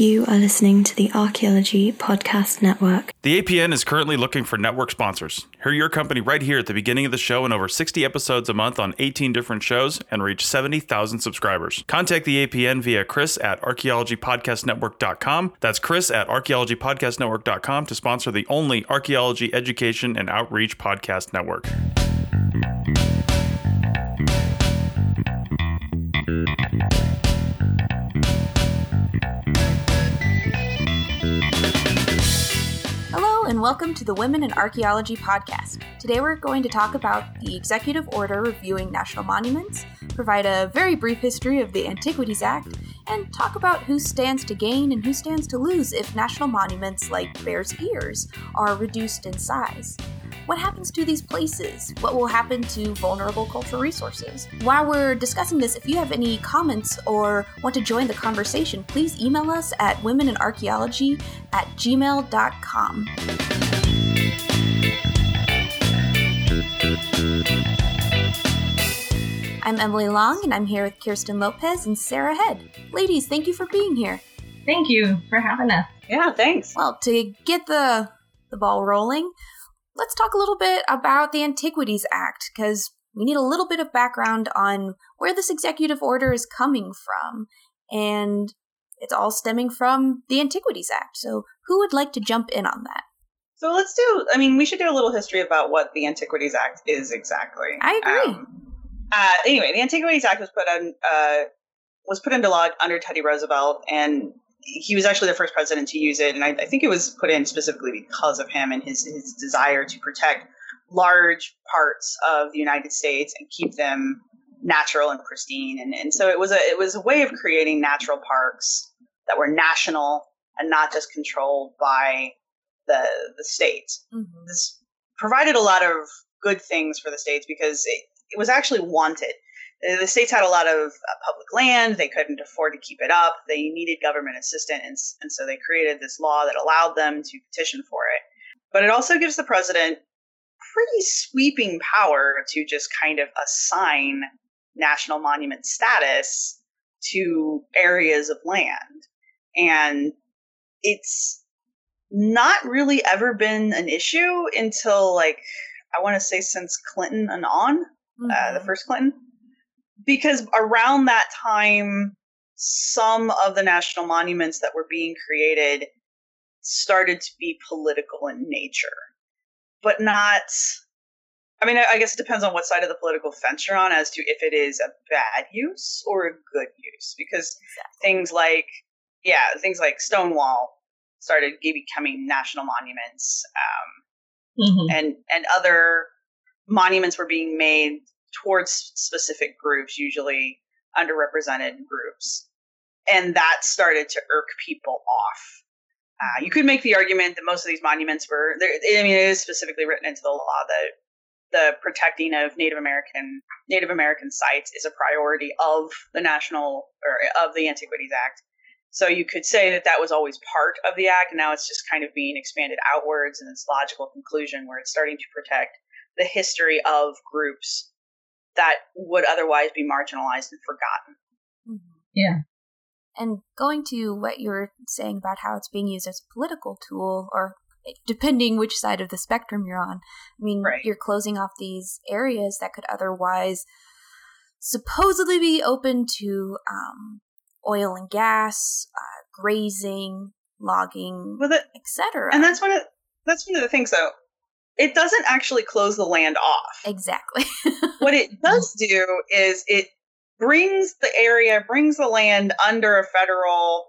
You are listening to the Archaeology Podcast Network. The APN is currently looking for network sponsors. Hear your company right here at the beginning of the show in over 60 episodes a month on 18 different shows and reach 70,000 subscribers. Contact the APN via Chris at archaeologypodcastnetwork.com. That's Chris at archaeologypodcastnetwork.com to sponsor the only archaeology education and outreach podcast network. And welcome to the Women in Archaeology podcast. Today we're going to talk about the executive order reviewing national monuments, provide a very brief history of the Antiquities Act, and talk about who stands to gain and who stands to lose if national monuments like Bears Ears are reduced in size. What happens to these places? What will happen to vulnerable cultural resources? While we're discussing this, if you have any comments or want to join the conversation, please email us at womeninarchaeology at gmail.com. I'm Emily Long, and I'm here with Kirsten Lopez and Sarah Head. Ladies, thank you for being here. Thank you for having us. Yeah, thanks. Well, to get the the ball rolling, let's talk a little bit about the Antiquities Act because we need a little bit of background on where this executive order is coming from, and it's all stemming from the Antiquities Act. So, who would like to jump in on that? So let's do. I mean, we should do a little history about what the Antiquities Act is exactly. I agree. Um, uh, anyway, the Antiquities Act was put on uh, was put into law under Teddy Roosevelt, and he was actually the first president to use it. And I, I think it was put in specifically because of him and his his desire to protect large parts of the United States and keep them natural and pristine. And, and so it was a it was a way of creating natural parks that were national and not just controlled by the the states. Mm-hmm. This provided a lot of good things for the states because it, it was actually wanted. Uh, The states had a lot of uh, public land; they couldn't afford to keep it up. They needed government assistance, and, so they created this law that allowed them to petition for it. But it also gives the president pretty sweeping power to just kind of assign national monument status to areas of land. And it's not really ever been an issue until like I want to say since Clinton and on, uh, the Mhm. first Clinton, because around that time, some of the national monuments that were being created started to be political in nature, but not. I mean, I guess it depends on what side of the political fence you're on as to if it is a bad use or a good use. Because things like, yeah, things like Stonewall started becoming national monuments, um, Mhm. and and other monuments were being made towards specific groups, usually underrepresented groups, and that started to irk people off. Uh, you could make the argument that most of these monuments were. I mean, it is specifically written into the law that the protecting of Native American Native American sites is a priority of the national or of the Antiquities Act. So you could say that that was always part of the act, and now it's just kind of being expanded outwards in its logical conclusion, where it's starting to protect the history of groups that would otherwise be marginalized and forgotten. Mhm. Yeah. And going to what you were saying about how it's being used as a political tool, or depending which side of the spectrum you're on, I mean, Right. you're closing off these areas that could otherwise supposedly be open to um, oil and gas, uh, grazing, logging, With it, etc. and that's one of that's one of the things though. It doesn't actually close the land off. exactly. what it does do is it brings the area, brings the land under a federal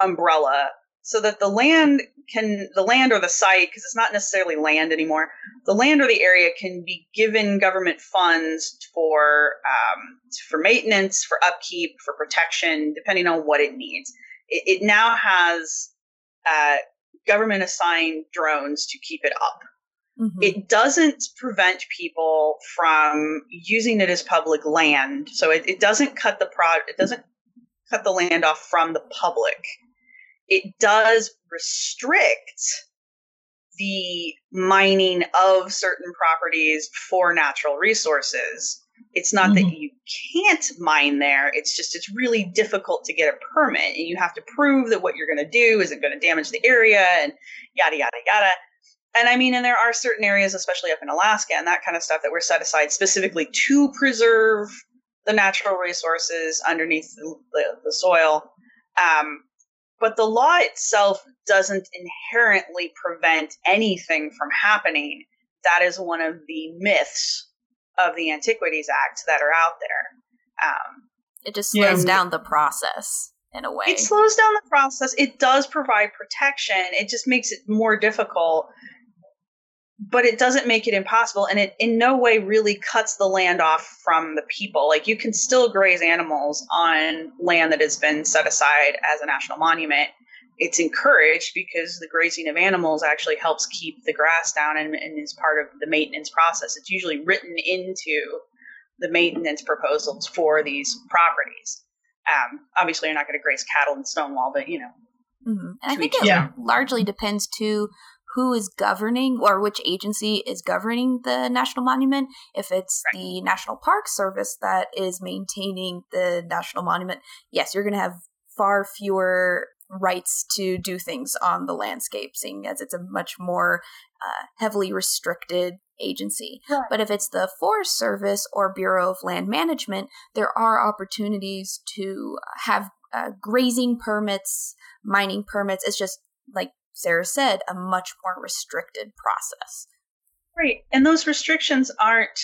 umbrella so that the land can, the land or the site, because it's not necessarily land anymore, the land or the area can be given government funds for, um, for maintenance, for upkeep, for protection, depending on what it needs. It, it now has uh, government assigned drones to keep it up Mhm. it doesn't prevent people from using it as public land so it, it doesn't cut the pro it doesn't cut the land off from the public it does restrict the mining of certain properties for natural resources It's not mm-hmm. that you can't mine there. It's just it's really difficult to get a permit, and you have to prove that what you're going to do isn't going to damage the area, and yada yada yada. And I mean, and there are certain areas, especially up in Alaska and that kind of stuff, that were set aside specifically to preserve the natural resources underneath the, the, the soil. Um, but the law itself doesn't inherently prevent anything from happening. That is one of the myths of the Antiquities Act that are out there. Um, it just slows yeah. down the process in a way. It slows down the process. It does provide protection. It just makes it more difficult but it doesn't make it impossible and it in no way really cuts the land off from the people like you can still graze animals on land that has been set aside as a national monument it's encouraged because the grazing of animals actually helps keep the grass down and, and is part of the maintenance process it's usually written into the maintenance proposals for these properties um, obviously you're not going to graze cattle in stonewall but you know mm-hmm. i think it yeah. largely depends too who is governing or which agency is governing the national monument. If it's right. the National Park Service that is maintaining the national monument, yes, you're going to have far fewer rights to do things on the landscape, seeing as it's a much more uh, heavily restricted agency. Right. But if it's the Forest Service or Bureau of Land Management, there are opportunities to have uh, grazing permits, mining permits. It's just like Sarah said, a much more restricted process. Right. And those restrictions aren't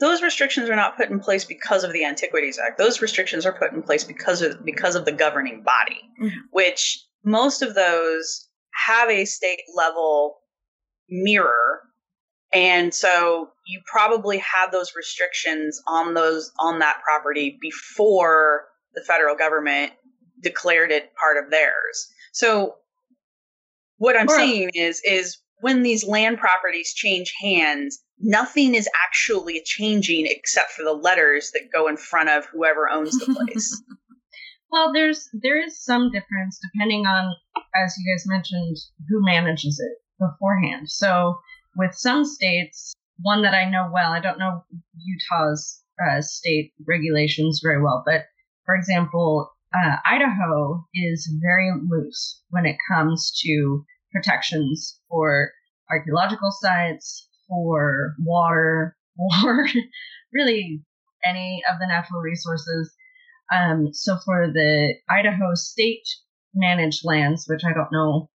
those restrictions are not put in place because of the Antiquities Act. Those restrictions are put in place because of because of the governing body, mm-hmm. which most of those have a state level mirror. And so you probably had those restrictions on those on that property before the federal government declared it part of theirs. So what I'm or, saying is, is when these land properties change hands, nothing is actually changing except for the letters that go in front of whoever owns the place. well, there's there is some difference depending on, as you guys mentioned, who manages it beforehand. So with some states, one that I know well, I don't know Utah's uh, state regulations very well, but for example, uh, Idaho is very loose when it comes to protections for archaeological sites, for water, for really any of the natural resources. Um, so for the Idaho state managed lands, which I don't know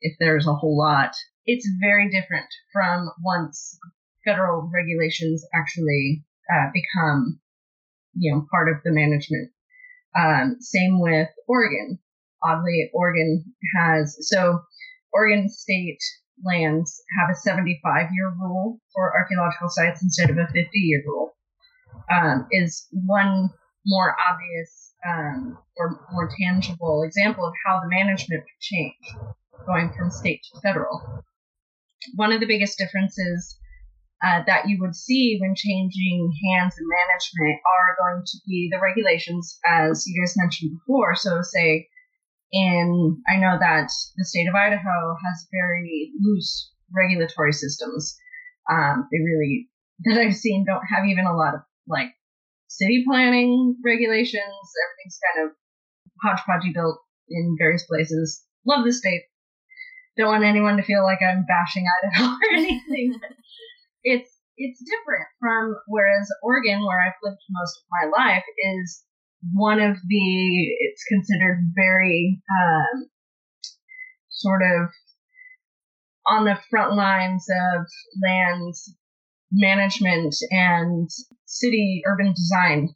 if there's a whole lot, it's very different from once federal regulations actually uh, become, you know, part of the management. Um, same with Oregon. Oddly, Oregon has so Oregon state lands have a 75 year rule for archaeological sites instead of a 50 year rule um, is one more obvious um, or more tangible example of how the management could change going from state to federal. One of the biggest differences uh, that you would see when changing hands and management are going to be the regulations, as you guys mentioned before. So, say and I know that the state of Idaho has very loose regulatory systems. Um, they really, that I've seen, don't have even a lot of like city planning regulations. Everything's kind of hodgepodgey built in various places. Love the state. Don't want anyone to feel like I'm bashing Idaho or anything. It's it's different from whereas Oregon, where I've lived most of my life, is one of the it's considered very um, sort of on the front lines of land management and city urban design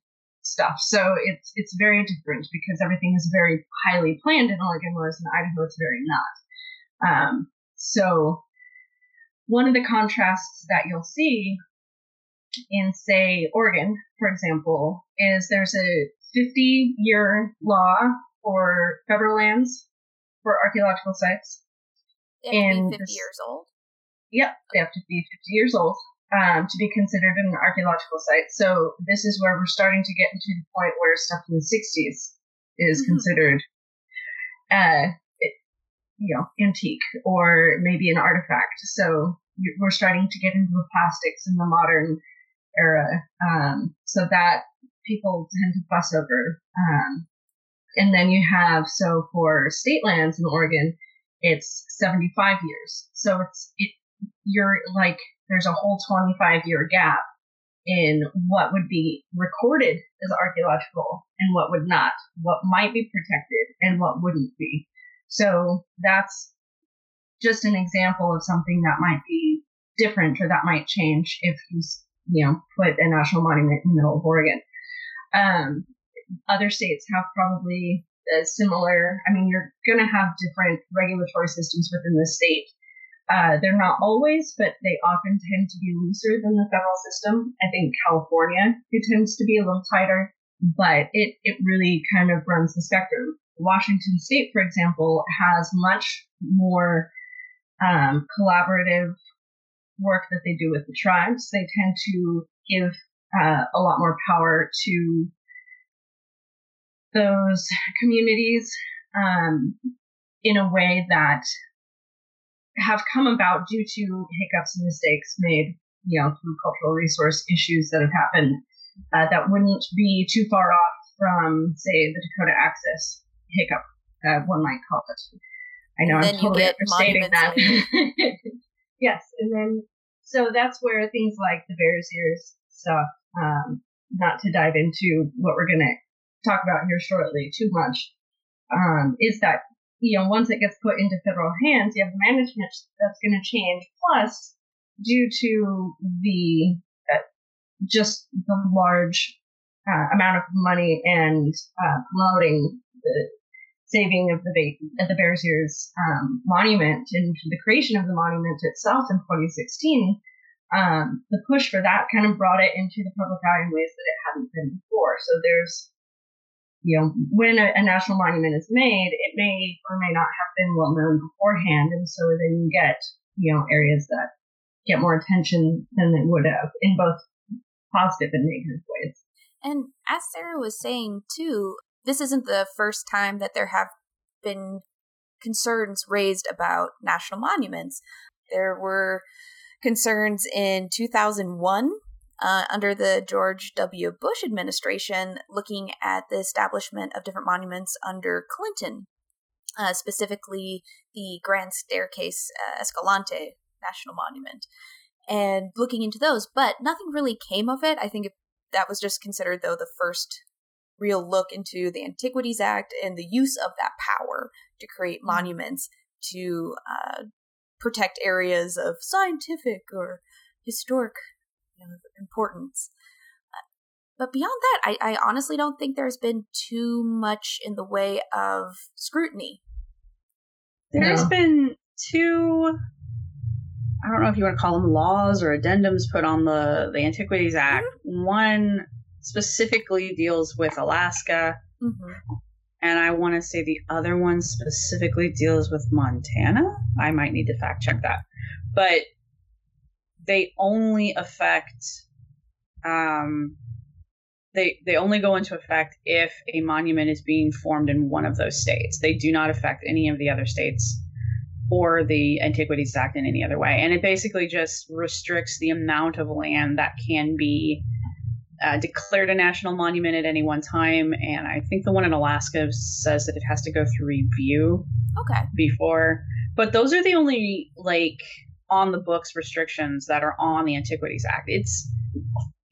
stuff. So it's it's very different because everything is very highly planned in Oregon, whereas in Idaho it's very not. Um, so one of the contrasts that you'll see in say Oregon, for example, is there's a 50 year law for federal lands for archaeological sites. They have and to be 50 this, years old? Yep, they have to be 50 years old um, to be considered an archaeological site. So this is where we're starting to get into the point where stuff in the 60s is mm-hmm. considered, uh, you know, antique or maybe an artifact. So we're starting to get into the plastics in the modern era. Um, so that people tend to fuss over. Um, and then you have, so for state lands in Oregon, it's 75 years. So it's, it, you're like, there's a whole 25 year gap in what would be recorded as archaeological and what would not, what might be protected and what wouldn't be. So that's just an example of something that might be different or that might change if you, you know, put a national monument in the middle of Oregon. Um, other states have probably similar, I mean, you're going to have different regulatory systems within the state. Uh, they're not always, but they often tend to be looser than the federal system. I think California, it tends to be a little tighter, but it, it really kind of runs the spectrum. Washington State, for example, has much more um, collaborative work that they do with the tribes. They tend to give uh, a lot more power to those communities um, in a way that have come about due to hiccups and mistakes made, you know, through cultural resource issues that have happened uh, that wouldn't be too far off from, say, the Dakota Access hiccup, uh, one might call it. I know I'm totally understating that. yes, and then so that's where things like the Bears Ears stuff, um, not to dive into what we're going to talk about here shortly too much, um, is that you know once it gets put into federal hands, you have management that's going to change. Plus, due to the uh, just the large uh, amount of money and uh, promoting the saving of the ba- the Bears Ears um, monument and the creation of the monument itself in 2016, um, the push for that kind of brought it into the public eye in ways that it hadn't been before. So there's, you know, when a, a national monument is made, it may or may not have been well known beforehand, and so then you get, you know, areas that get more attention than they would have in both positive and negative ways. And as Sarah was saying too, this isn't the first time that there have been concerns raised about national monuments. There were concerns in 2001 uh, under the George W. Bush administration looking at the establishment of different monuments under Clinton, uh, specifically the Grand Staircase uh, Escalante National Monument, and looking into those. But nothing really came of it. I think that was just considered, though, the first real look into the Antiquities Act and the use of that power to create monuments to uh, protect areas of scientific or historic you know, importance. Uh, but beyond that, I, I honestly don't think there's been too much in the way of scrutiny. There's no. been two I don't know if you want to call them laws or addendums put on the the Antiquities Act. Mm-hmm. One specifically deals with Alaska. Mm-hmm. And I want to say the other one specifically deals with Montana. I might need to fact check that. But they only affect um, they they only go into effect if a monument is being formed in one of those states. They do not affect any of the other states or the Antiquities Act in any other way. And it basically just restricts the amount of land that can be uh, declared a national monument at any one time, and I think the one in Alaska says that it has to go through review. Okay. Before, but those are the only like on the books restrictions that are on the Antiquities Act. It's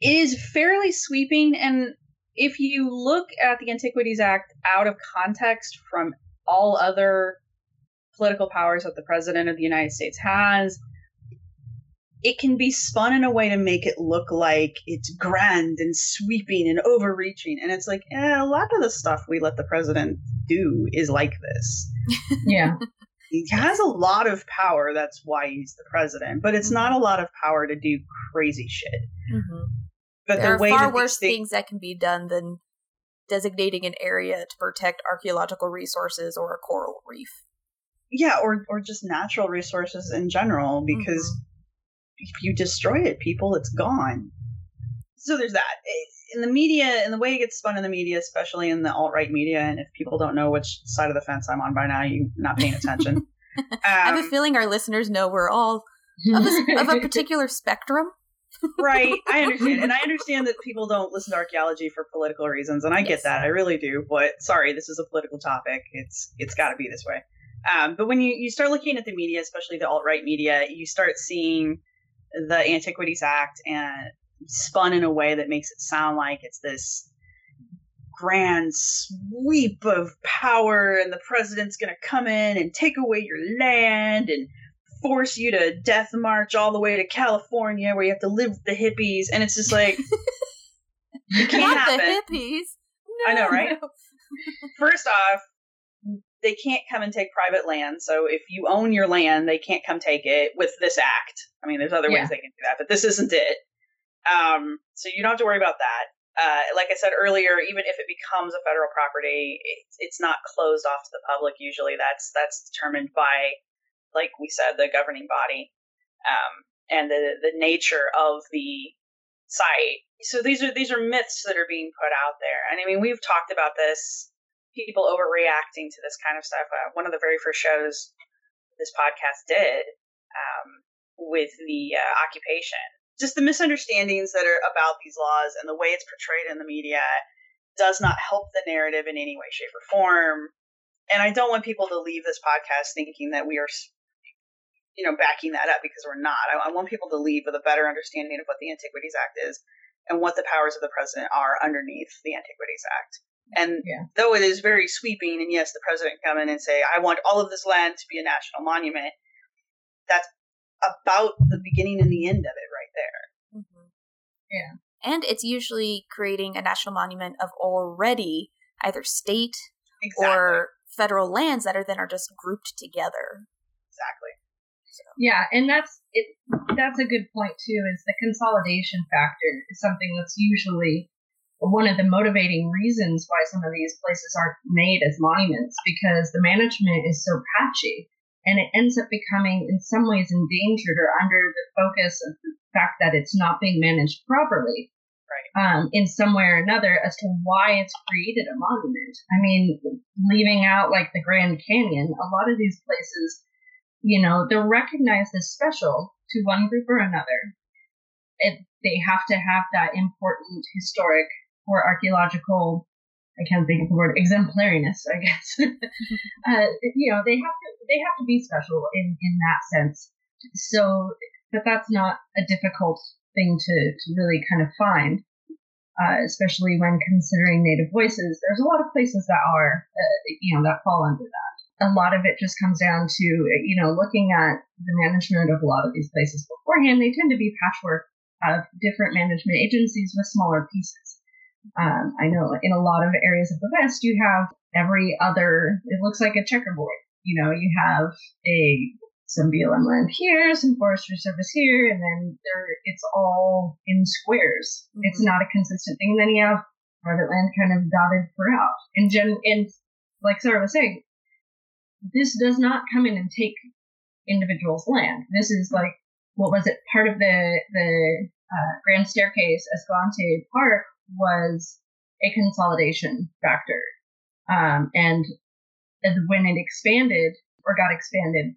it is fairly sweeping, and if you look at the Antiquities Act out of context from all other political powers that the president of the United States has, it can be spun in a way to make it look like it's grand and sweeping and overreaching. And it's like, eh, a lot of the stuff we let the president do is like this. Yeah. he has a lot of power. That's why he's the president. But it's not a lot of power to do crazy shit. Mm-hmm. But there the are far worse things, things that can be done than designating an area to protect archaeological resources or a coral reef. Yeah, or or just natural resources in general, because mm-hmm if you destroy it, people, it's gone. So there's that. In the media, in the way it gets spun in the media, especially in the alt right media, and if people don't know which side of the fence I'm on by now, you're not paying attention. um, I have a um, feeling our listeners know we're all of a, of a particular spectrum. right. I understand. And I understand that people don't listen to archaeology for political reasons, and I Yes. get that. I really do. But sorry, this is a political topic. It's it's got to be this way. Um, but when you, you start looking at the media, especially the alt right media, you start seeing the Antiquities Act and spun in a way that makes it sound like it's this grand sweep of power and the president's going to come in and take away your land and force you to death march all the way to California where you have to live with the hippies and it's just like it can't Not happen. the hippies. I know, right? no. First off, they can't come and take private land. So if you own your land, they can't come take it with this act. I mean, there's other Yeah. ways they can do that, but this isn't it. Um, so you don't have to worry about that. Uh, like I said earlier, even if it becomes a federal property, it, it's not closed off to the public. Usually, that's that's determined by, like we said, the governing body, um, and the the nature of the site. So these are these are myths that are being put out there. And I mean, we've talked about this people overreacting to this kind of stuff. Uh, one of the very first shows this podcast did um, with the uh, occupation, just the misunderstandings that are about these laws and the way it's portrayed in the media does not help the narrative in any way, shape, or form. And I don't want people to leave this podcast thinking that we are, you know, backing that up because we're not. I, I want people to leave with a better understanding of what the Antiquities Act is and what the powers of the president are underneath the Antiquities Act. And Yeah. though it is very sweeping, and yes, the president come in and say, "I want all of this land to be a national monument," that's about the beginning and the end of it, right there. Mhm. Yeah. And it's usually creating a national monument of already either state Exactly. or federal lands that are then are just grouped together. exactly. Yeah, and that's it. That's a good point too. Is the consolidation factor is something that's usually one of the motivating reasons why some of these places aren't made as monuments because the management is so patchy, and it ends up becoming in some ways endangered or under the focus of the fact that it's not being managed properly. Um, in some way or another, as to why it's created a monument. I mean, leaving out like the Grand Canyon, a lot of these places you know, they're recognized as special to one group or another. It, they have to have that important historic or archaeological, I can't think of the word, exemplariness, I guess. uh, you know, they have to, they have to be special in, in that sense. So, but that's not a difficult thing to, to really kind of find. Uh, especially when considering native voices, there's a lot of places that are, uh, you know, that fall under that a lot of it just comes down to you know looking at the management of a lot of these places beforehand they tend to be patchwork of different management agencies with smaller pieces um, i know in a lot of areas of the west you have every other it looks like a checkerboard you know you have a some blm land here some forestry service here and then there it's all in squares it's Mhm. not a consistent thing and then you have private land kind of dotted throughout and gen and like sarah was saying this does not come in and take individuals' land. This is like what was it? Part of the the uh, Grand Staircase Escalante Park was a consolidation factor, um, and when it expanded or got expanded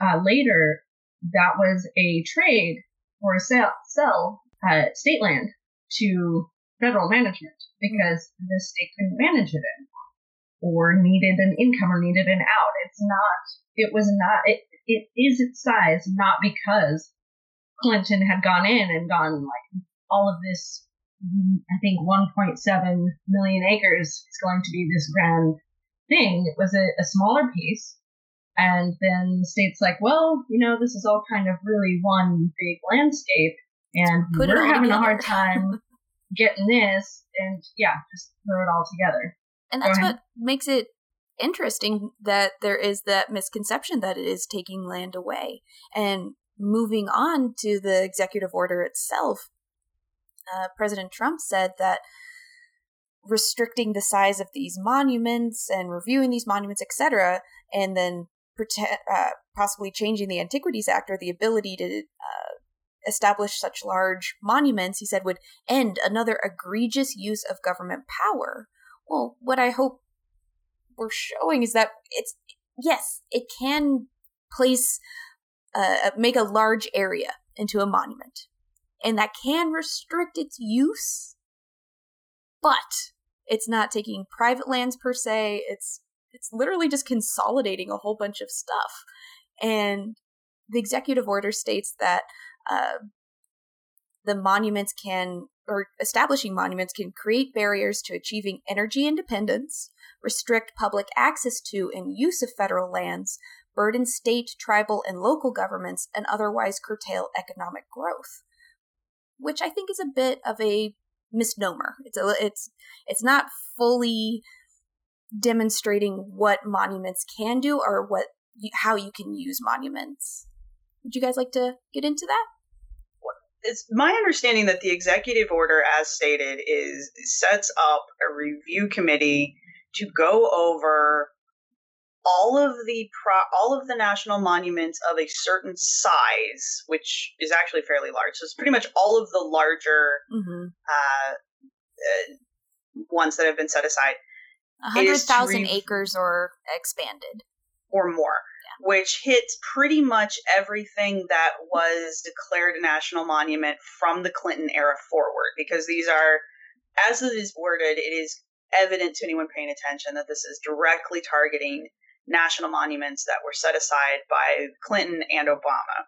uh, later, that was a trade or a sell, sell uh, state land to federal management because the state couldn't manage it anymore or needed an income or needed an out. It's not, it was not, it, it is its size not because Clinton had gone in and gone like all of this, I think 1.7 million acres is going to be this grand thing. It was a, a smaller piece. And then the state's like, well, you know, this is all kind of really one big landscape and Put we're having a hard time getting this. And yeah, just throw it all together. And that's what makes it interesting that there is that misconception that it is taking land away. And moving on to the executive order itself, uh, President Trump said that restricting the size of these monuments and reviewing these monuments, etc., and then prote- uh, possibly changing the Antiquities Act or the ability to uh, establish such large monuments, he said would end another egregious use of government power. Well, what I hope we're showing is that it's yes, it can place uh, make a large area into a monument, and that can restrict its use, but it's not taking private lands per se. It's it's literally just consolidating a whole bunch of stuff. And the executive order states that uh, the monuments can, or establishing monuments can create barriers to achieving energy independence, restrict public access to and use of federal lands, burden state, tribal, and local governments, and otherwise curtail economic growth. Which I think is a bit of a misnomer. It's a, it's it's not fully demonstrating what monuments can do or what how you can use monuments. Would you guys like to get into that? It's my understanding that the executive order, as stated, is sets up a review committee to go over all of the pro- all of the national monuments of a certain size, which is actually fairly large. So it's pretty much all of the larger mm-hmm. uh, uh, ones that have been set aside. A hundred thousand re- acres or expanded, or more, yeah. which hits pretty much everything that was declared a national monument from the Clinton era forward. Because these are, as it is worded, it is evident to anyone paying attention that this is directly targeting national monuments that were set aside by Clinton and Obama.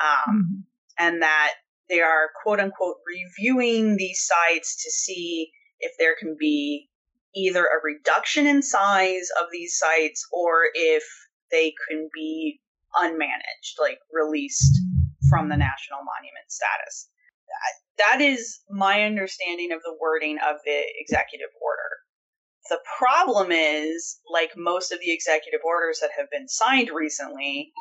Um, mm-hmm. And that they are, quote unquote, reviewing these sites to see if there can be either a reduction in size of these sites or if they can be unmanaged, like released from the national monument status. That is my understanding of the wording of the executive order. The problem is, like most of the executive orders that have been signed recently,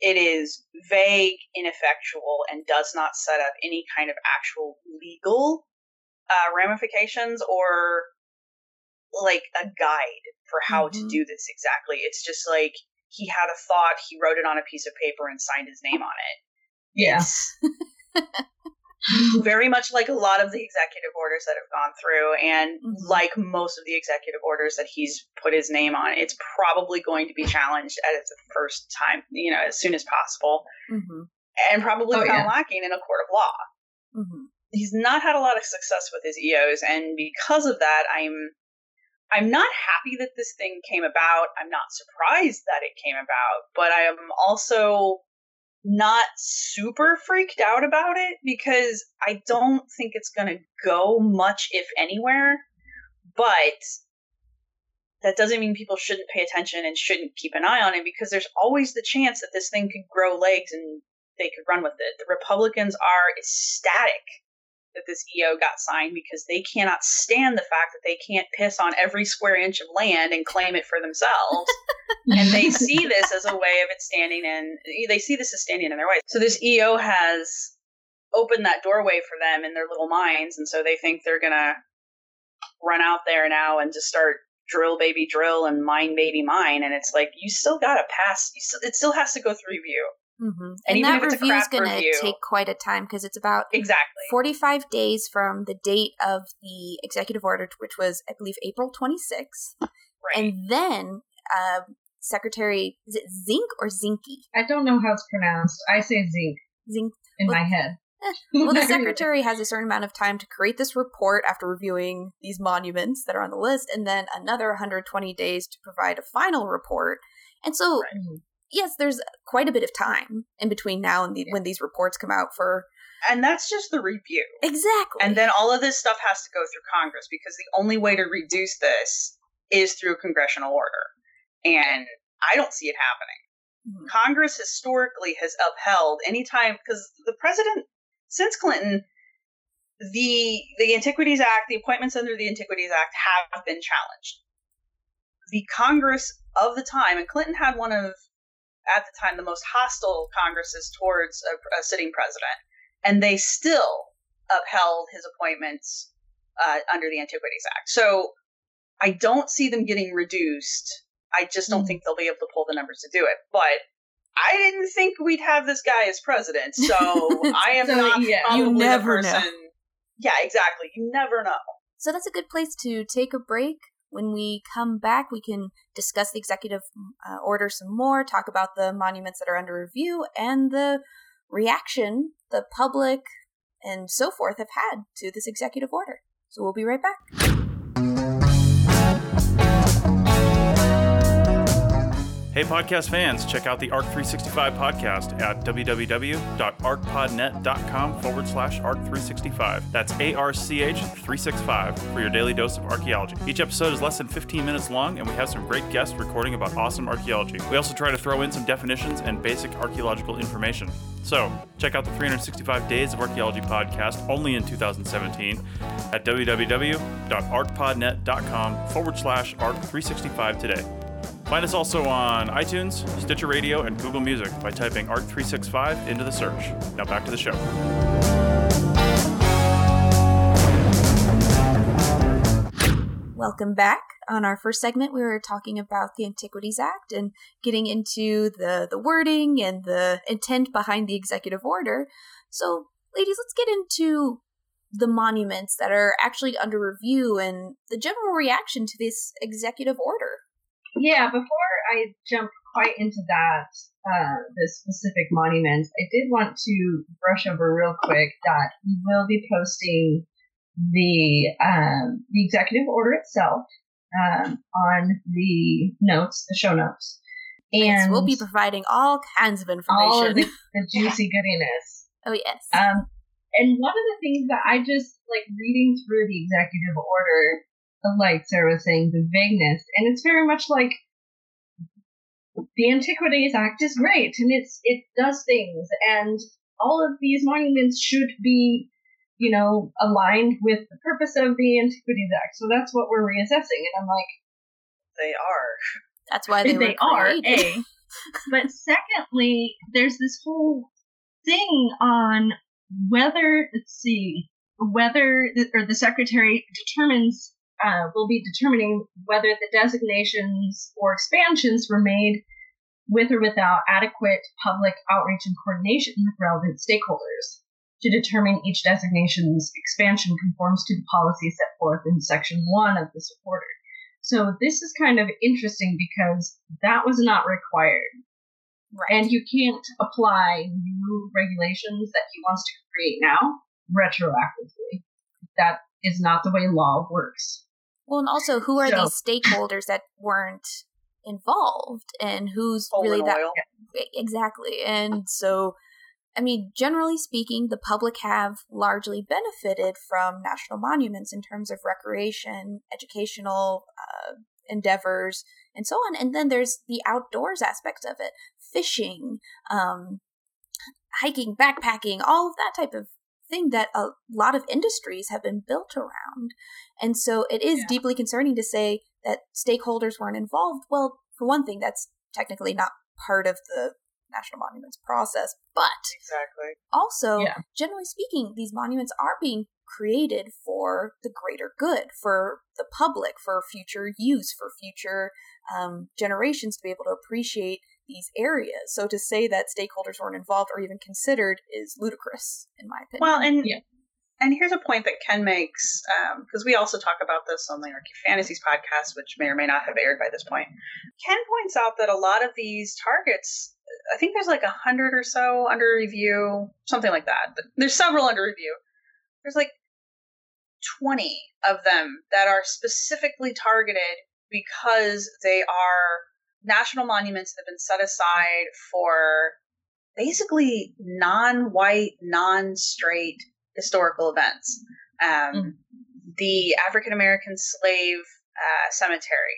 it is vague, ineffectual, and does not set up any kind of actual legal uh, ramifications or like a guide for how mm-hmm. to do this exactly. It's just like he had a thought, he wrote it on a piece of paper and signed his name on it. Yes. very much like a lot of the executive orders that have gone through, and mm-hmm. like most of the executive orders that he's put his name on, it's probably going to be challenged at its first time, you know, as soon as possible, mm-hmm. and probably oh, found yeah. lacking in a court of law. Mm-hmm. He's not had a lot of success with his EOs, and because of that, I'm I'm not happy that this thing came about. I'm not surprised that it came about, but I am also not super freaked out about it because I don't think it's going to go much, if anywhere. But that doesn't mean people shouldn't pay attention and shouldn't keep an eye on it because there's always the chance that this thing could grow legs and they could run with it. The Republicans are ecstatic that this EO got signed because they cannot stand the fact that they can't piss on every square inch of land and claim it for themselves. and they see this as a way of it standing in, they see this as standing in their way. So this EO has opened that doorway for them in their little minds. And so they think they're going to run out there now and just start drill baby drill and mine baby mine. And it's like, you still got to pass, still, it still has to go through review. Mm-hmm. And, and that review is going to take quite a time because it's about exactly 45 days from the date of the executive order, which was, I believe, April 26th. Right. And then uh, Secretary, is it Zink or Zinky? I don't know how it's pronounced. I say Zink. Zink. In well, my head. Eh, well, the secretary has a certain amount of time to create this report after reviewing these monuments that are on the list, and then another 120 days to provide a final report. And so, right yes, there's quite a bit of time in between now and the, yeah. when these reports come out for. And that's just the review. Exactly. And then all of this stuff has to go through Congress because the only way to reduce this is through a congressional order. And I don't see it happening. Mm-hmm. Congress historically has upheld any time because the president since Clinton the the Antiquities Act, the appointments under the Antiquities Act have been challenged. The Congress of the time, and Clinton had one of at the time the most hostile Congresses towards a, a sitting president, and they still upheld his appointments uh, under the Antiquities Act. So I don't see them getting reduced. I just don't mm. think they'll be able to pull the numbers to do it. But I didn't think we'd have this guy as president, so I am so, not yeah, probably you never the person. Know. Yeah, exactly. You never know. So that's a good place to take a break. When we come back, we can discuss the executive uh, order some more, talk about the monuments that are under review, and the reaction the public and so forth have had to this executive order. So we'll be right back. Hey, podcast fans, check out the ARCH 365 podcast at www.archpodnet.com forward slash ARCH 365. That's A R C H 365 for your daily dose of archaeology. Each episode is less than 15 minutes long, and we have some great guests recording about awesome archaeology. We also try to throw in some definitions and basic archaeological information. So, check out the 365 Days of Archaeology podcast only in 2017 at www.archpodnet.com forward slash ARCH 365 today. Find us also on iTunes, Stitcher Radio, and Google Music by typing ARCH365 into the search. Now back to the show. Welcome back. On our first segment, we were talking about the Antiquities Act and getting into the, the wording and the intent behind the executive order. So, ladies, let's get into the monuments that are actually under review and the general reaction to this executive order. Yeah, before I jump quite into that, uh, the specific monuments, I did want to brush over real quick that we will be posting the um, the executive order itself um, on the notes, the show notes, and yes, we'll be providing all kinds of information, all of the, the juicy goodiness. oh yes. Um, and one of the things that I just like reading through the executive order like Sarah was saying, the vagueness. And it's very much like the Antiquities Act is great and it's it does things and all of these monuments should be, you know, aligned with the purpose of the Antiquities Act. So that's what we're reassessing. And I'm like, they are. That's why they, they are, eh? A. but secondly, there's this whole thing on whether, let's see, whether, the, or the secretary determines uh, will be determining whether the designations or expansions were made with or without adequate public outreach and coordination with relevant stakeholders to determine each designation's expansion conforms to the policy set forth in section one of this order. So this is kind of interesting because that was not required. Right. And you can't apply new regulations that he wants to create now retroactively. That is not the way law works. Well, and also, who are So- these stakeholders that weren't involved, and who's Coal really and that oil. exactly? And so, I mean, generally speaking, the public have largely benefited from national monuments in terms of recreation, educational uh, endeavors, and so on. And then there's the outdoors aspect of it: fishing, um, hiking, backpacking, all of that type of thing that a lot of industries have been built around. And so it is Yeah. deeply concerning to say that stakeholders weren't involved. Well, for one thing, that's technically not part of the national monuments process, but Exactly. also, Yeah. generally speaking, these monuments are being created for the greater good, for the public, for future use, for future um, generations to be able to appreciate these areas. So to say that stakeholders weren't involved or even considered is ludicrous, in my opinion. Well, and Yeah. and here's a point that Ken makes um, because we also talk about this on the Archy Fantasies podcast, which may or may not have aired by this point. Ken points out that a lot of these targets, I think there's like a hundred or so under review, something like that. There's several under review. There's like twenty of them that are specifically targeted because they are national monuments that have been set aside for basically non-white, non-straight historical events. Um, Mm. The African American slave uh, cemetery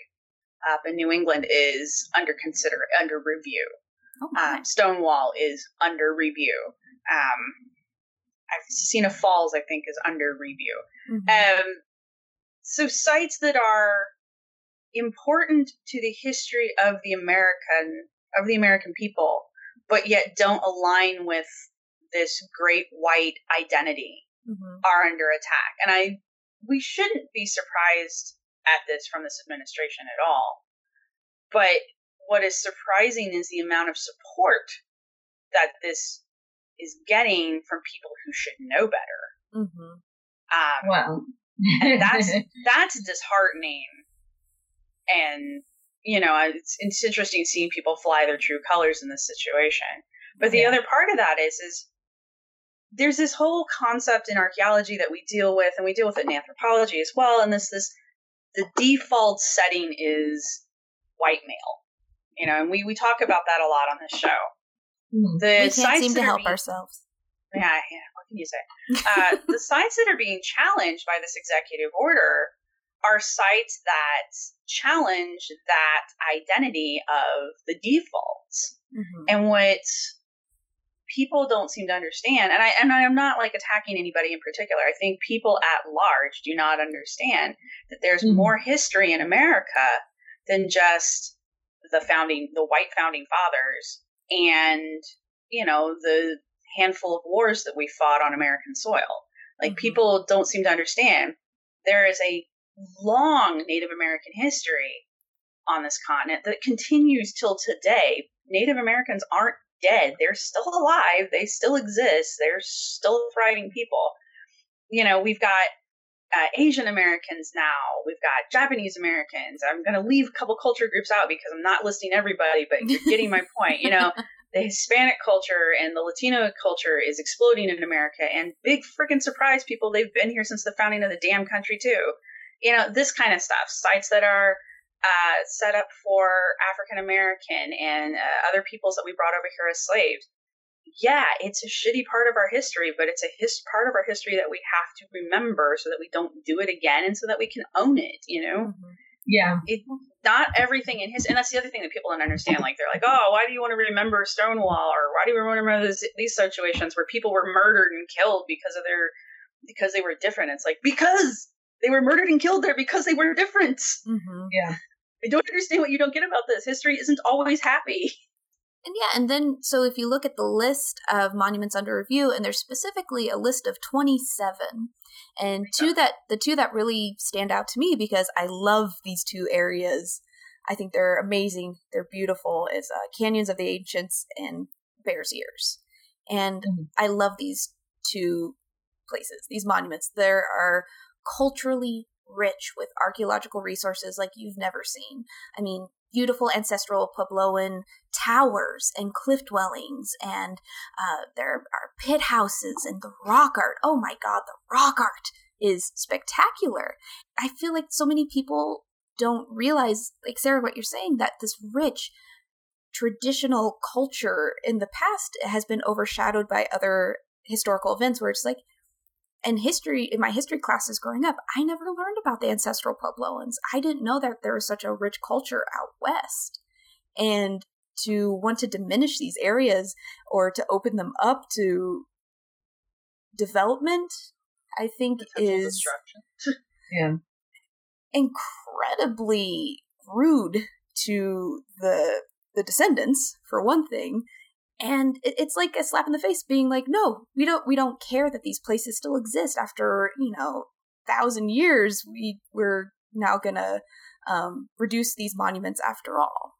up in New England is under consider under review. oh. Um, Stonewall is under review. Um, I've Seneca Falls, I think, is under review. Mhm. Um, so sites that are important to the history of the American of the American people, but yet don't align with this great white identity Mhm. are under attack. And I we shouldn't be surprised at this from this administration at all. But what is surprising is the amount of support that this is getting from people who should know better. Mhm. Um, Well, and that's that's disheartening and you know it's, it's interesting seeing people fly their true colors in this situation but the Yeah. other part of that is is there's this whole concept in archaeology that we deal with, and we deal with it in anthropology as well. And this this the default setting is white male, you know, and we we talk about that a lot on this show. Mhm. The we can't sites seem to help being- ourselves. yeah, yeah. What can you say? Uh, the sites that are being challenged by this executive order are sites that challenge that identity of the defaults Mhm. and what people don't seem to understand and i and i'm not like attacking anybody in particular i think people at large do not understand that there's Mhm. more history in america than just the founding the white founding fathers and you know the handful of wars that we fought on american soil like Mhm. people don't seem to understand there is a long native american history on this continent that continues till today. Native americans aren't dead. They're still alive. They still exist. They're still thriving people. You know we've got uh, asian americans now. We've got japanese americans. I'm going to leave a couple culture groups out because i'm not listing everybody but you're getting my point. You know the hispanic culture and the latino culture is exploding in america and big freaking surprise people they've been here since the founding of the damn country too you know this kind of stuff sites that are uh, set up for African American and uh, other peoples that we brought over here as slaves. Yeah, it's a shitty part of our history, but it's a his- part of our history that we have to remember so that we don't do it again and so that we can own it, you know? Mhm. Yeah. It, not everything in his, and that's the other thing that people don't understand. Like, they're like, oh, why do you want to remember Stonewall? Or why do you want to remember this, these situations where people were murdered and killed because of their, because they were different? It's like, because they were murdered and killed there because they were different. Mhm. Yeah. I don't understand what you don't get about this. History isn't always happy. And yeah, and then so if you look at the list of monuments under review, and there's specifically a list of 27, and two that the two that really stand out to me because I love these two areas. I think they're amazing. They're beautiful. Is uh, Canyons of the Ancients and Bears Ears, and Mhm. I love these two places. These monuments. There are culturally rich with archaeological resources like you've never seen. I mean, beautiful ancestral Puebloan towers and cliff dwellings, and uh, there are pit houses and the rock art. Oh my god, the rock art is spectacular. I feel like so many people don't realize, like Sarah, what you're saying, that this rich traditional culture in the past has been overshadowed by other historical events where it's like in history in my history classes growing up i never learned about the ancestral puebloans i didn't know that there was such a rich culture out west and to want to diminish these areas or to open them up to development i think Potential is destruction. Yeah. incredibly rude to the the descendants for one thing and it, it's like a slap in the face being like no we don't we don't care that these places still exist after you know thousand years we we're now gonna um, reduce these monuments after all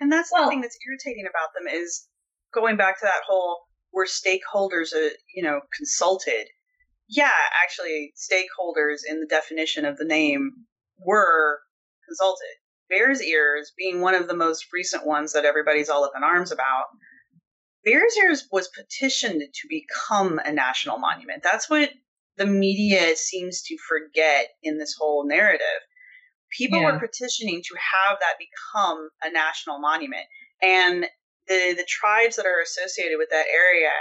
And that's Well- the thing that's irritating about them is going back to that whole were stakeholders, uh, you know, consulted. Yeah, actually, stakeholders in the definition of the name were consulted. Bears Ears being one of the most recent ones that everybody's all up in arms about. Bears Ears was petitioned to become a national monument. That's what the media seems to forget in this whole narrative. People Yeah. were petitioning to have that become a national monument. And the, the tribes that are associated with that area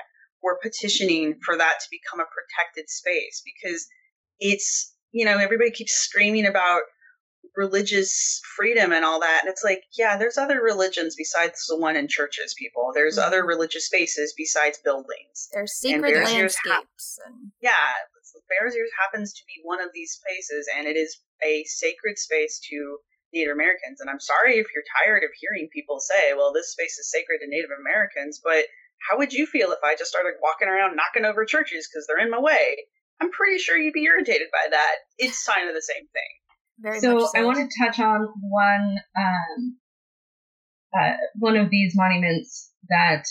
were petitioning for that to become a protected space because it's, you know, everybody keeps screaming about religious freedom and all that. And it's like, yeah, there's other religions besides the one in churches, people. There's Mhm. other religious spaces besides buildings. there's sacred Bears Ears ha- landscapes and Yeah, Bears Ears happens to be one of these spaces, and it is a sacred space to Native Americans. And I'm sorry if you're tired of hearing people say, well, this space is sacred to Native Americans, but how would you feel if I just started walking around knocking over churches because they're in my way? I'm pretty sure you'd be irritated by that. It's kind of the same thing. Very so, so I want to touch on one um, uh, one of these monuments that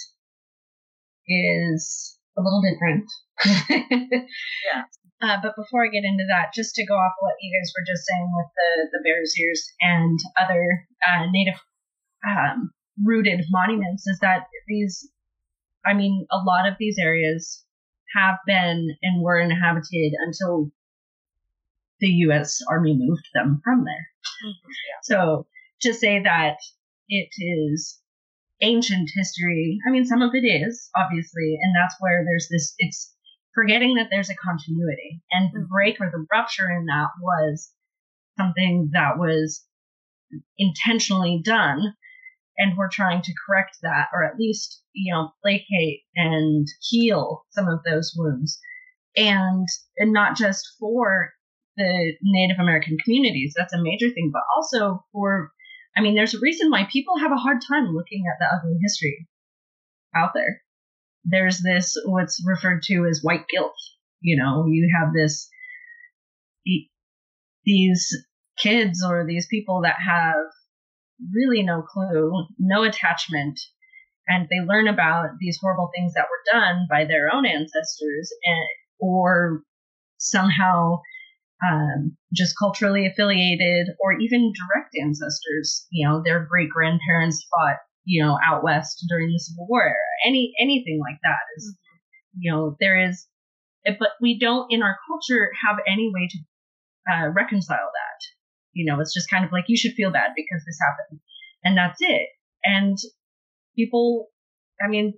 is a little different. Yeah. Uh, but before I get into that, just to go off what you guys were just saying with the the Bears Ears and other uh, native um, rooted monuments, is that these, I mean, a lot of these areas have been and were inhabited until the U.S. Army moved them from there. Mm-hmm. So to say that it is ancient history, I mean, some of it is obviously, and that's where there's this. It's forgetting that there's a continuity, and the mm-hmm. break or the rupture in that was something that was intentionally done and we're trying to correct that or at least you know placate and heal some of those wounds and and not just for the native american communities. That's a major thing. But also for i mean there's a reason why people have a hard time looking at the ugly history out there. There's this what's referred to as white guilt. You know you have this these kids or these people that have really no clue, no attachment, and they learn about these horrible things that were done by their own ancestors and or somehow um, just culturally affiliated or even direct ancestors you know their great grandparents fought you know out west during the civil war any anything like that is mm-hmm. you know there is but we don't in our culture have any way to uh, reconcile that you know, it's just kind of like you should feel bad because this happened. And that's it. And people, I mean,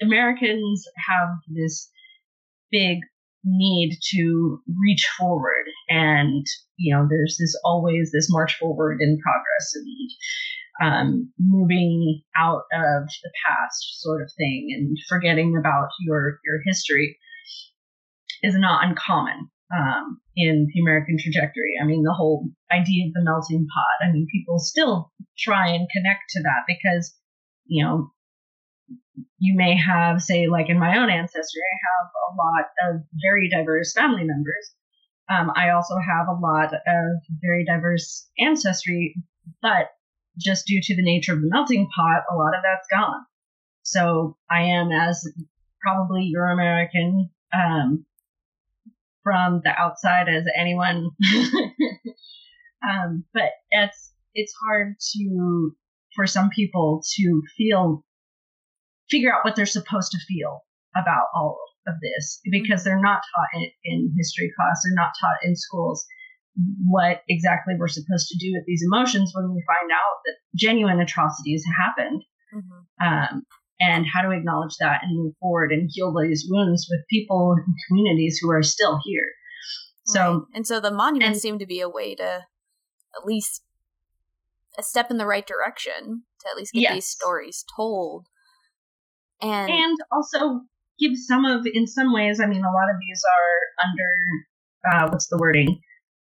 Americans have this big need to reach forward and you know there's this always this march forward in progress and um, moving out of the past sort of thing and forgetting about your your history is not uncommon um, in the American trajectory. I mean, the whole idea of the melting pot. I mean, people still try and connect to that because, you know, you may have, say, like in my own ancestry, I have a lot of very diverse family members. Um, I also have a lot of very diverse ancestry, but just due to the nature of the melting pot, a lot of that's gone. So I am as probably Euro American um, from the outside as anyone. um, but it's it's hard to for some people to feel figure out what they're supposed to feel about all of this because they're not taught in, in history class they're not taught in schools what exactly we're supposed to do with these emotions when we find out that genuine atrocities happened mm-hmm. um, and how to acknowledge that and move forward and heal these wounds with people and communities who are still here. So, right. and so the monuments seem to be a way to at least a step in the right direction to at least get yes. these stories told. And, and also give some of, in some ways, I mean, a lot of these are under, uh, what's the wording?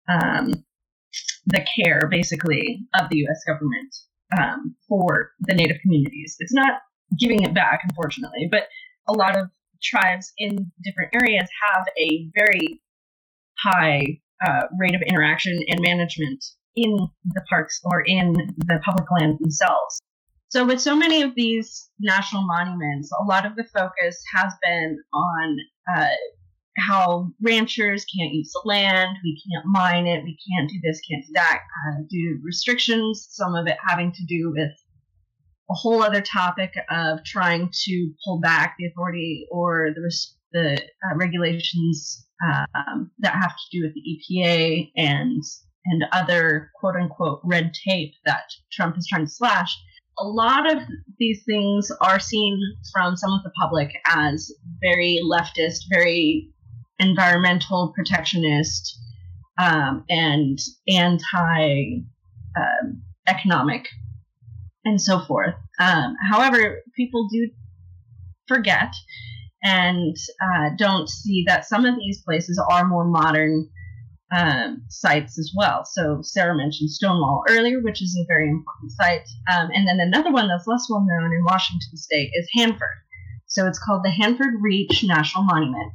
Um, the care, basically, of the U.S. government um, for the Native communities. It's not giving it back, unfortunately. But a lot of tribes in different areas have a very high uh, rate of interaction and management in the parks or in the public land themselves. So, with so many of these national monuments, a lot of the focus has been on uh, how ranchers can't use the land, we can't mine it, we can't do this, can't do that, uh, due to restrictions, some of it having to do with a whole other topic of trying to pull back the authority or the the uh, regulations um, that have to do with the EPA and and other quote unquote red tape that Trump is trying to slash. A lot of these things are seen from some of the public as very leftist, very environmental protectionist, um, and anti um, economic and so forth. Um, however, people do forget and uh, don't see that some of these places are more modern um, sites as well. So Sarah mentioned Stonewall earlier, which is a very important site. Um, and then another one that's less well known in Washington state is Hanford. So it's called the Hanford Reach National Monument.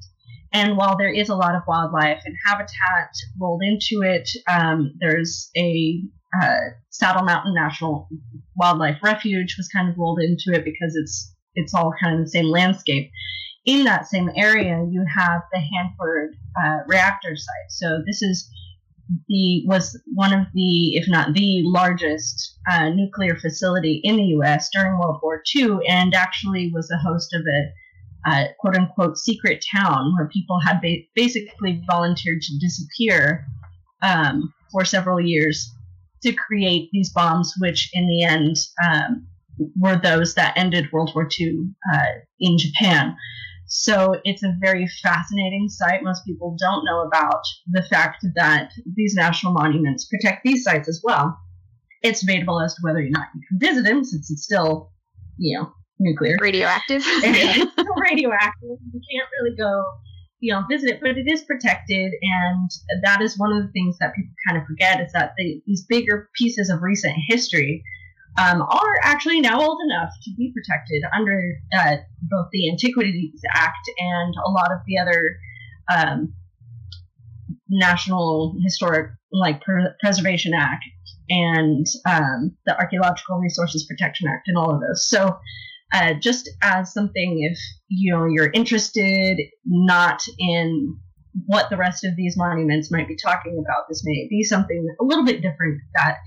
And while there is a lot of wildlife and habitat rolled into it, um, there's a uh, Saddle Mountain National Wildlife Refuge was kind of rolled into it because it's it's all kind of the same landscape. In that same area, you have the Hanford uh, reactor site. So this is the was one of the, if not the largest uh, nuclear facility in the U.S. during World War II, and actually was the host of a uh, quote unquote secret town where people had ba- basically volunteered to disappear um, for several years to create these bombs, which in the end um, were those that ended World War II uh, in Japan. So it's a very fascinating site. Most people don't know about the fact that these national monuments protect these sites as well. It's debatable as to whether or not you can visit them since it's still, you know, nuclear. Radioactive. it's still radioactive. You can't really go, you know, visit it, but it is protected. And that is one of the things that people kind of forget is that the, these bigger pieces of recent history um, are actually now old enough to be protected under uh, both the Antiquities Act and a lot of the other um, National Historic like Preservation Act and um, the Archaeological Resources Protection Act and all of those. So uh, just as something if you know you're interested not in what the rest of these monuments might be talking about this may be something a little bit different that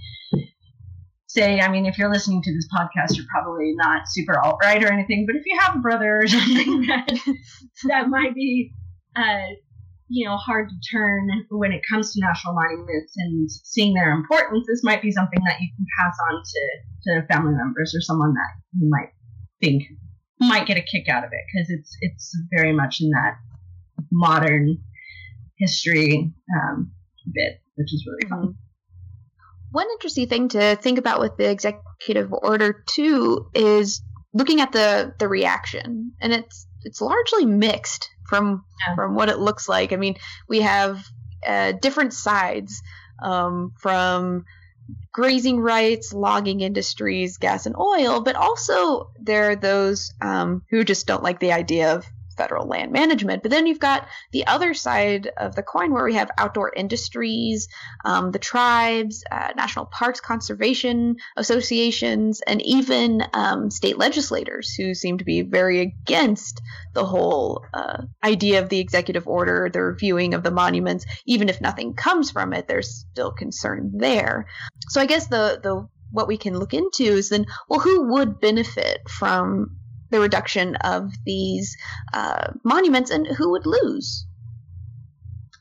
say, I mean, if you're listening to this podcast, you're probably not super alt right or anything, but if you have a brother or something that that might be, uh, you know, hard to turn when it comes to national monuments and seeing their importance, this might be something that you can pass on to, to family members or someone that you might think might get a kick out of it because it's it's very much in that modern history um, bit, which is really fun. One interesting thing to think about with the executive order too is looking at the the reaction, and it's it's largely mixed from yeah. from what it looks like. I mean, we have uh, different sides um, from grazing rights, logging industries, gas and oil, but also there are those um, who just don't like the idea of federal land management. But then you've got the other side of the coin where we have outdoor industries, um, the tribes, uh, national parks conservation associations, and even um, state legislators who seem to be very against the whole uh, idea of the executive order, the reviewing of the monuments. Even if nothing comes from it, there's still concern there. So I guess the the what we can look into is then, well, who would benefit from the reduction of these uh, monuments, and who would lose?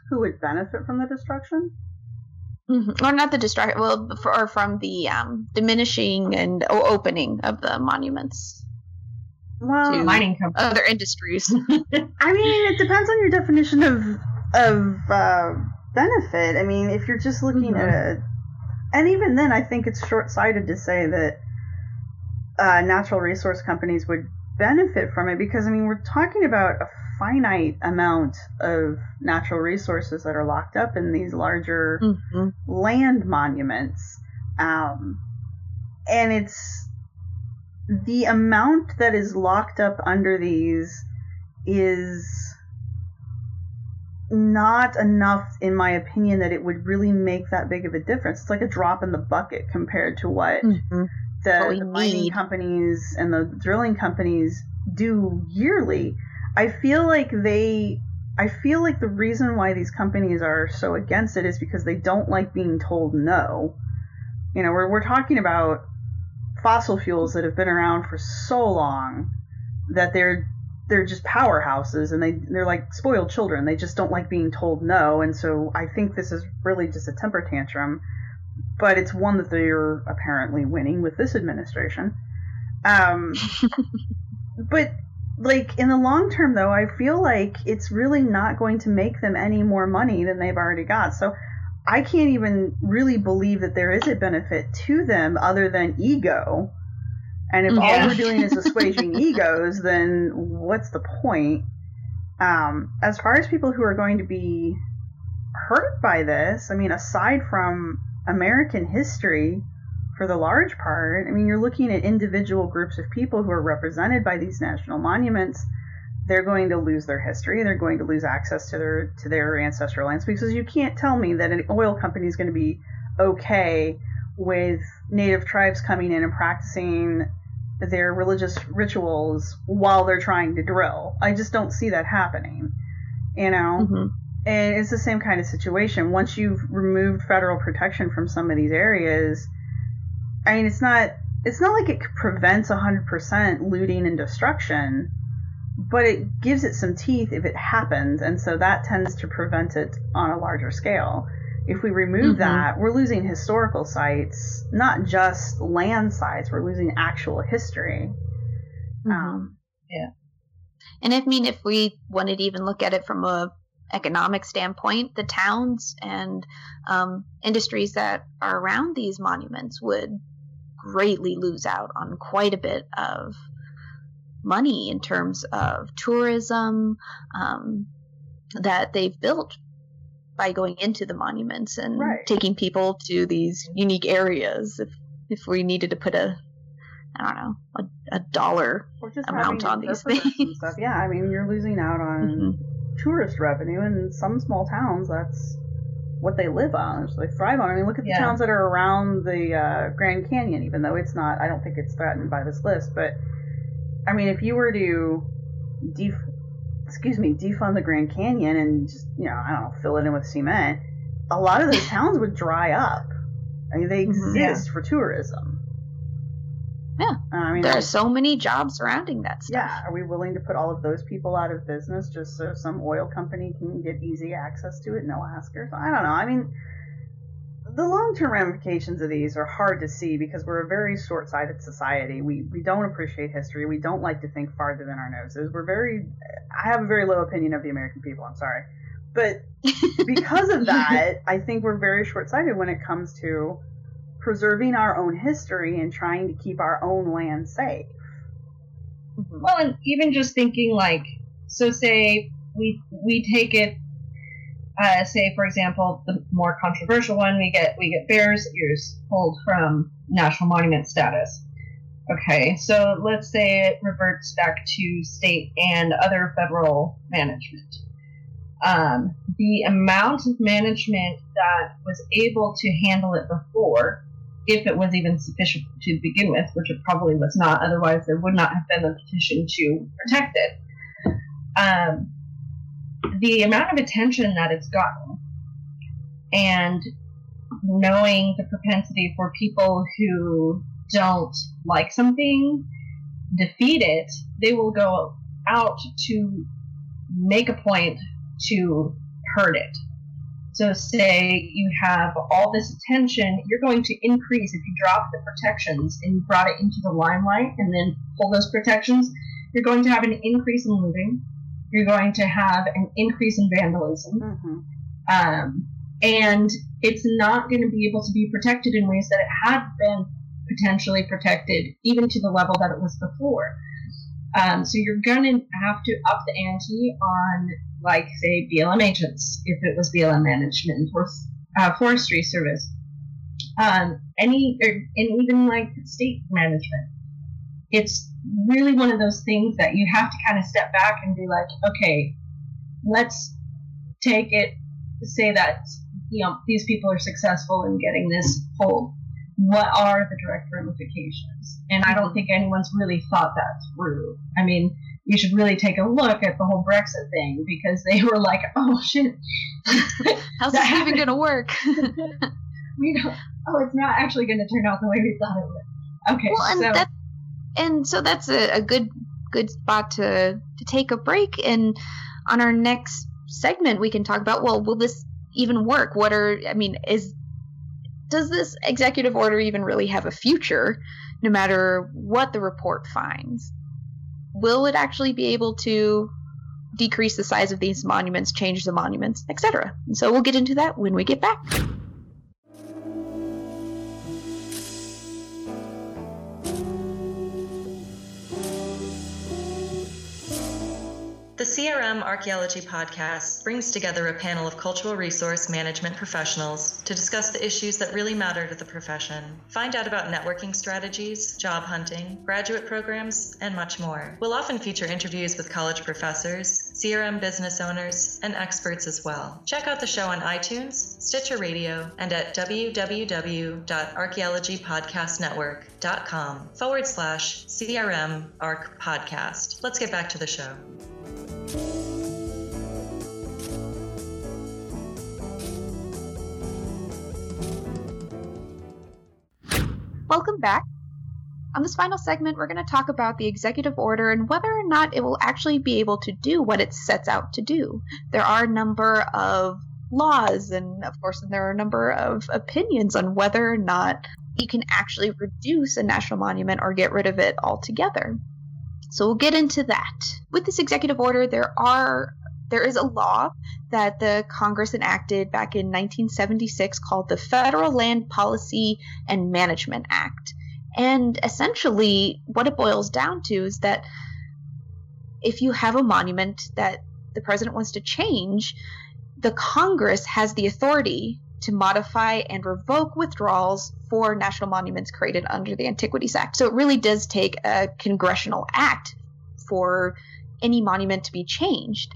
Who would benefit from the destruction? Mm-hmm. Or not the destruction, well, for, or from the um, diminishing and opening of the monuments. Well, mining companies. other industries. I mean, it depends on your definition of of uh, benefit. I mean, if you're just looking mm-hmm. at, and even then, I think it's short sighted to say that uh, natural resource companies would benefit from it because I mean we're talking about a finite amount of natural resources that are locked up in these larger mm-hmm. land monuments, um, and it's the amount that is locked up under these is not enough, in my opinion, that it would really make that big of a difference. It's like a drop in the bucket compared to what mm-hmm the, the mining companies and the drilling companies do yearly. I feel like they I feel like the reason why these companies are so against it is because they don't like being told no. You know, we're we're talking about fossil fuels that have been around for so long that they're they're just powerhouses and they they're like spoiled children. They just don't like being told no, and so I think this is really just a temper tantrum but it's one that they're apparently winning with this administration. Um, but like in the long term, though, I feel like it's really not going to make them any more money than they've already got. So I can't even really believe that there is a benefit to them other than ego. And if yeah. all we're doing is assuaging egos, then what's the point? Um, as far as people who are going to be hurt by this, I mean, aside from American history for the large part. I mean, you're looking at individual groups of people who are represented by these national monuments. They're going to lose their history. They're going to lose access to their to their ancestral lands because you can't tell me that an oil company is going to be okay with native tribes coming in and practicing their religious rituals while they're trying to drill. I just don't see that happening. You know. Mm-hmm. And it's the same kind of situation. Once you've removed federal protection from some of these areas, I mean, it's not it's not like it prevents 100% looting and destruction, but it gives it some teeth if it happens, and so that tends to prevent it on a larger scale. If we remove mm-hmm. that, we're losing historical sites, not just land sites. We're losing actual history. Mm-hmm. Um, yeah. And I mean, if we wanted to even look at it from a economic standpoint, the towns and um, industries that are around these monuments would greatly lose out on quite a bit of money in terms of tourism um, that they've built by going into the monuments and right. taking people to these unique areas. If if we needed to put a I don't know a, a dollar amount on these things, stuff. yeah, I mean you're losing out on mm-hmm. Tourist revenue in some small towns. That's what they live on, so they thrive on. I mean, look at the yeah. towns that are around the uh, Grand Canyon, even though it's not. I don't think it's threatened by this list, but I mean, if you were to def- excuse me, defund the Grand Canyon and just, you know, I don't know, fill it in with cement, a lot of those towns would dry up. I mean, they mm-hmm. exist yeah. for tourism. Yeah. Uh, I mean, there are so many jobs surrounding that stuff. Yeah. Are we willing to put all of those people out of business just so some oil company can get easy access to it, no askers? I don't know. I mean, the long term ramifications of these are hard to see because we're a very short sighted society. We, we don't appreciate history. We don't like to think farther than our noses. We're very, I have a very low opinion of the American people. I'm sorry. But because of that, I think we're very short sighted when it comes to preserving our own history and trying to keep our own land safe. Mm-hmm. Well, and even just thinking like, so say we we take it uh, say for example the more controversial one we get we get Bears Ears pulled from national monument status okay so let's say it reverts back to state and other federal management um, the amount of management that was able to handle it before if it was even sufficient to begin with which it probably was not otherwise there would not have been a petition to protect it. Um, the amount of attention that it's gotten and knowing the propensity for people who don't like something defeat it they will go out to make a point to hurt it so say you have all this attention you're going to increase if you drop the protections and you brought it into the limelight and then pull those protections you're going to have an increase in looting you're going to have an increase in vandalism. Mm-hmm. Um, and it's not going to be able to be protected in ways that it had been potentially protected, even to the level that it was before. Um, so you're going to have to up the ante on, like, say, BLM agents, if it was BLM management or uh, forestry service, um, any, or, and even like state management. It's really one of those things that you have to kind of step back and be like, okay, let's take it, say that, you know, these people are successful in getting this pulled. What are the direct ramifications? And I don't think anyone's really thought that through. I mean, you should really take a look at the whole Brexit thing because they were like, oh shit. How's this even going to work? we don't, oh, it's not actually going to turn out the way we thought it would. Okay. Well, and so, that, and so that's a, a good good spot to to take a break. And on our next segment, we can talk about well, will this even work? What are I mean, is does this executive order even really have a future, no matter what the report finds? Will it actually be able to decrease the size of these monuments, change the monuments, etc.? So we'll get into that when we get back. CRM Archaeology Podcast brings together a panel of cultural resource management professionals to discuss the issues that really matter to the profession. Find out about networking strategies, job hunting, graduate programs, and much more. We'll often feature interviews with college professors, CRM business owners, and experts as well. Check out the show on iTunes, Stitcher Radio, and at www.archaeologypodcastnetwork.com forward slash CRM Arch podcast. Let's get back to the show. Welcome back. On this final segment, we're going to talk about the executive order and whether or not it will actually be able to do what it sets out to do. There are a number of laws, and of course, there are a number of opinions on whether or not you can actually reduce a national monument or get rid of it altogether. So we'll get into that. With this executive order, there are there is a law that the Congress enacted back in 1976 called the Federal Land Policy and Management Act. And essentially, what it boils down to is that if you have a monument that the president wants to change, the Congress has the authority to modify and revoke withdrawals for national monuments created under the Antiquities Act. So it really does take a congressional act for any monument to be changed.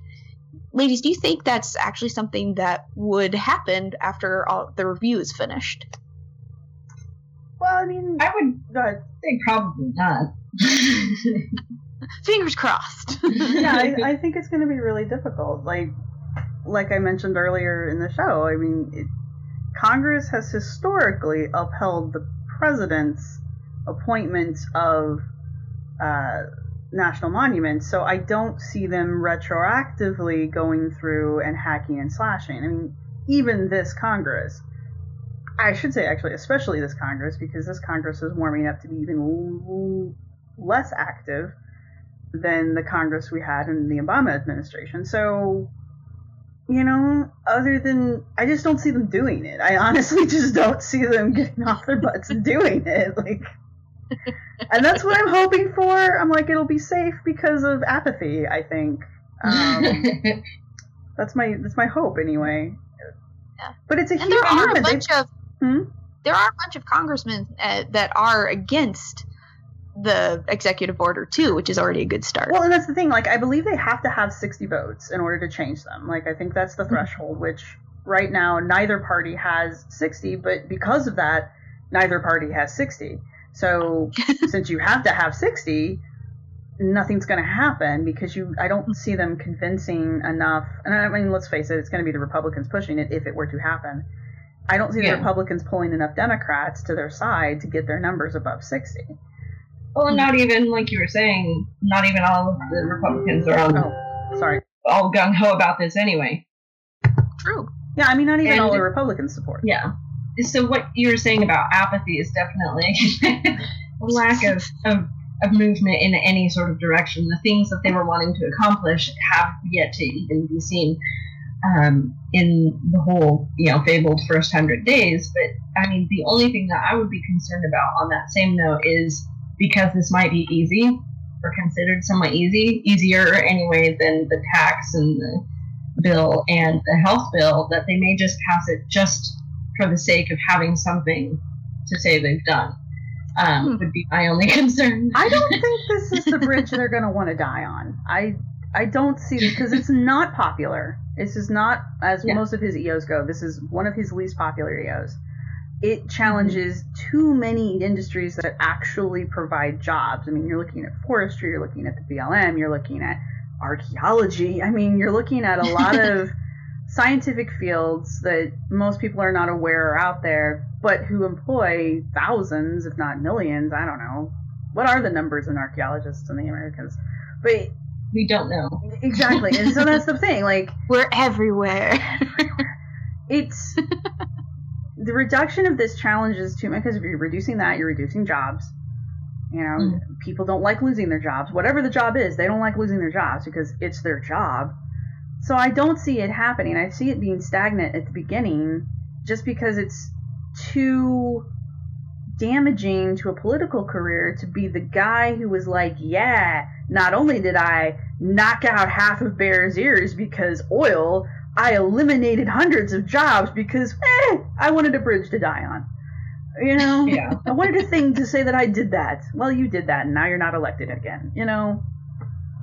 Ladies, do you think that's actually something that would happen after all, the review is finished? Well, I mean, I would uh, say probably not. Fingers crossed. yeah, I, I, think it's going to be really difficult. Like, like I mentioned earlier in the show, I mean, it, Congress has historically upheld the president's appointment of uh, national monuments, so I don't see them retroactively going through and hacking and slashing. I mean, even this Congress, I should say actually, especially this Congress, because this Congress is warming up to be even less active than the Congress we had in the Obama administration. So you know, other than I just don't see them doing it. I honestly just don't see them getting off their butts and doing it. Like and that's what I'm hoping for. I'm like it'll be safe because of apathy, I think. Um, that's my that's my hope anyway. Yeah. But it's a and huge there are a bunch of hmm? there are a bunch of congressmen uh, that are against the executive order too, which is already a good start. Well, and that's the thing. Like, I believe they have to have 60 votes in order to change them. Like, I think that's the mm-hmm. threshold, which right now neither party has 60, but because of that, neither party has 60. So, since you have to have 60, nothing's going to happen because you I don't see them convincing enough. And I mean, let's face it, it's going to be the Republicans pushing it if it were to happen. I don't see yeah. the Republicans pulling enough Democrats to their side to get their numbers above 60. Well, not even like you were saying. Not even all of the Republicans are on. Oh, sorry. All gung ho about this anyway. True. Yeah, I mean, not even and, all the Republicans support. Yeah. So what you were saying about apathy is definitely a lack of, of of movement in any sort of direction. The things that they were wanting to accomplish have yet to even be seen um, in the whole, you know, fabled first hundred days. But I mean, the only thing that I would be concerned about on that same note is because this might be easy or considered somewhat easy, easier anyway than the tax and the bill and the health bill, that they may just pass it just for the sake of having something to say they've done. Um, hmm. Would be my only concern. I don't think this is the bridge they're going to want to die on. I I don't see because it's not popular. This is not, as yeah. most of his EOs go, this is one of his least popular EOs it challenges too many industries that actually provide jobs. I mean, you're looking at forestry, you're looking at the BLM, you're looking at archaeology. I mean, you're looking at a lot of scientific fields that most people are not aware are out there, but who employ thousands, if not millions. I don't know. What are the numbers in archaeologists in the Americas? But we don't know. Exactly. and so that's the thing. Like, we're everywhere. it's the reduction of this challenge is too much because if you're reducing that, you're reducing jobs. You know, mm. people don't like losing their jobs. Whatever the job is, they don't like losing their jobs because it's their job. So I don't see it happening. I see it being stagnant at the beginning just because it's too damaging to a political career to be the guy who was like, yeah, not only did I knock out half of Bears Ears because oil, I eliminated hundreds of jobs because eh, I wanted a bridge to die on. You know, yeah. I wanted a thing to say that I did that. Well, you did that, and now you're not elected again. You know.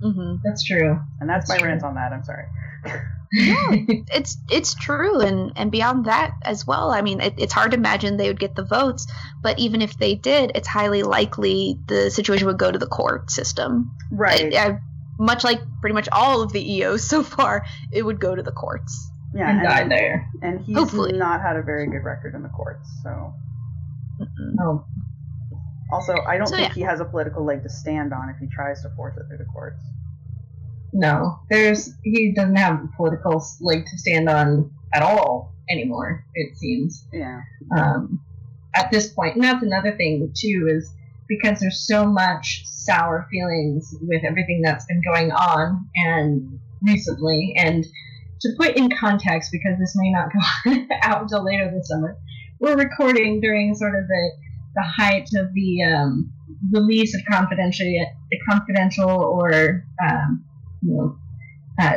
Mm-hmm. That's true. And that's, that's my true. rant on that. I'm sorry. yeah, it's it's true, and and beyond that as well. I mean, it, it's hard to imagine they would get the votes, but even if they did, it's highly likely the situation would go to the court system. Right. I, I much like pretty much all of the EOs so far, it would go to the courts. Yeah, and, and die there. And he's Hopefully. not had a very good record in the courts, so. Oh. Also, I don't so, think yeah. he has a political leg to stand on if he tries to force it through the courts. No, there's he doesn't have a political leg to stand on at all anymore. It seems. Yeah. Um, at this point, and that's another thing too is because there's so much sour feelings with everything that's been going on and recently. And to put in context because this may not go out until later this summer we're recording during sort of the the height of the um, release of confidential confidential or um, you know uh,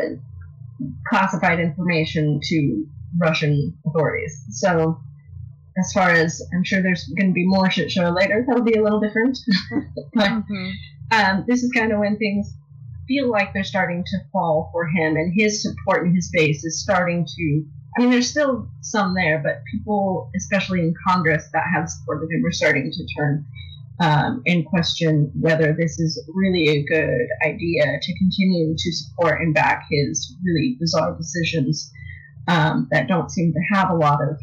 classified information to Russian authorities. So as far as I'm sure there's going to be more shit show later, that'll be a little different. but mm-hmm. um, this is kind of when things feel like they're starting to fall for him, and his support and his base is starting to. I mean, there's still some there, but people, especially in Congress, that have supported him, are starting to turn um, and question whether this is really a good idea to continue to support and back his really bizarre decisions um, that don't seem to have a lot of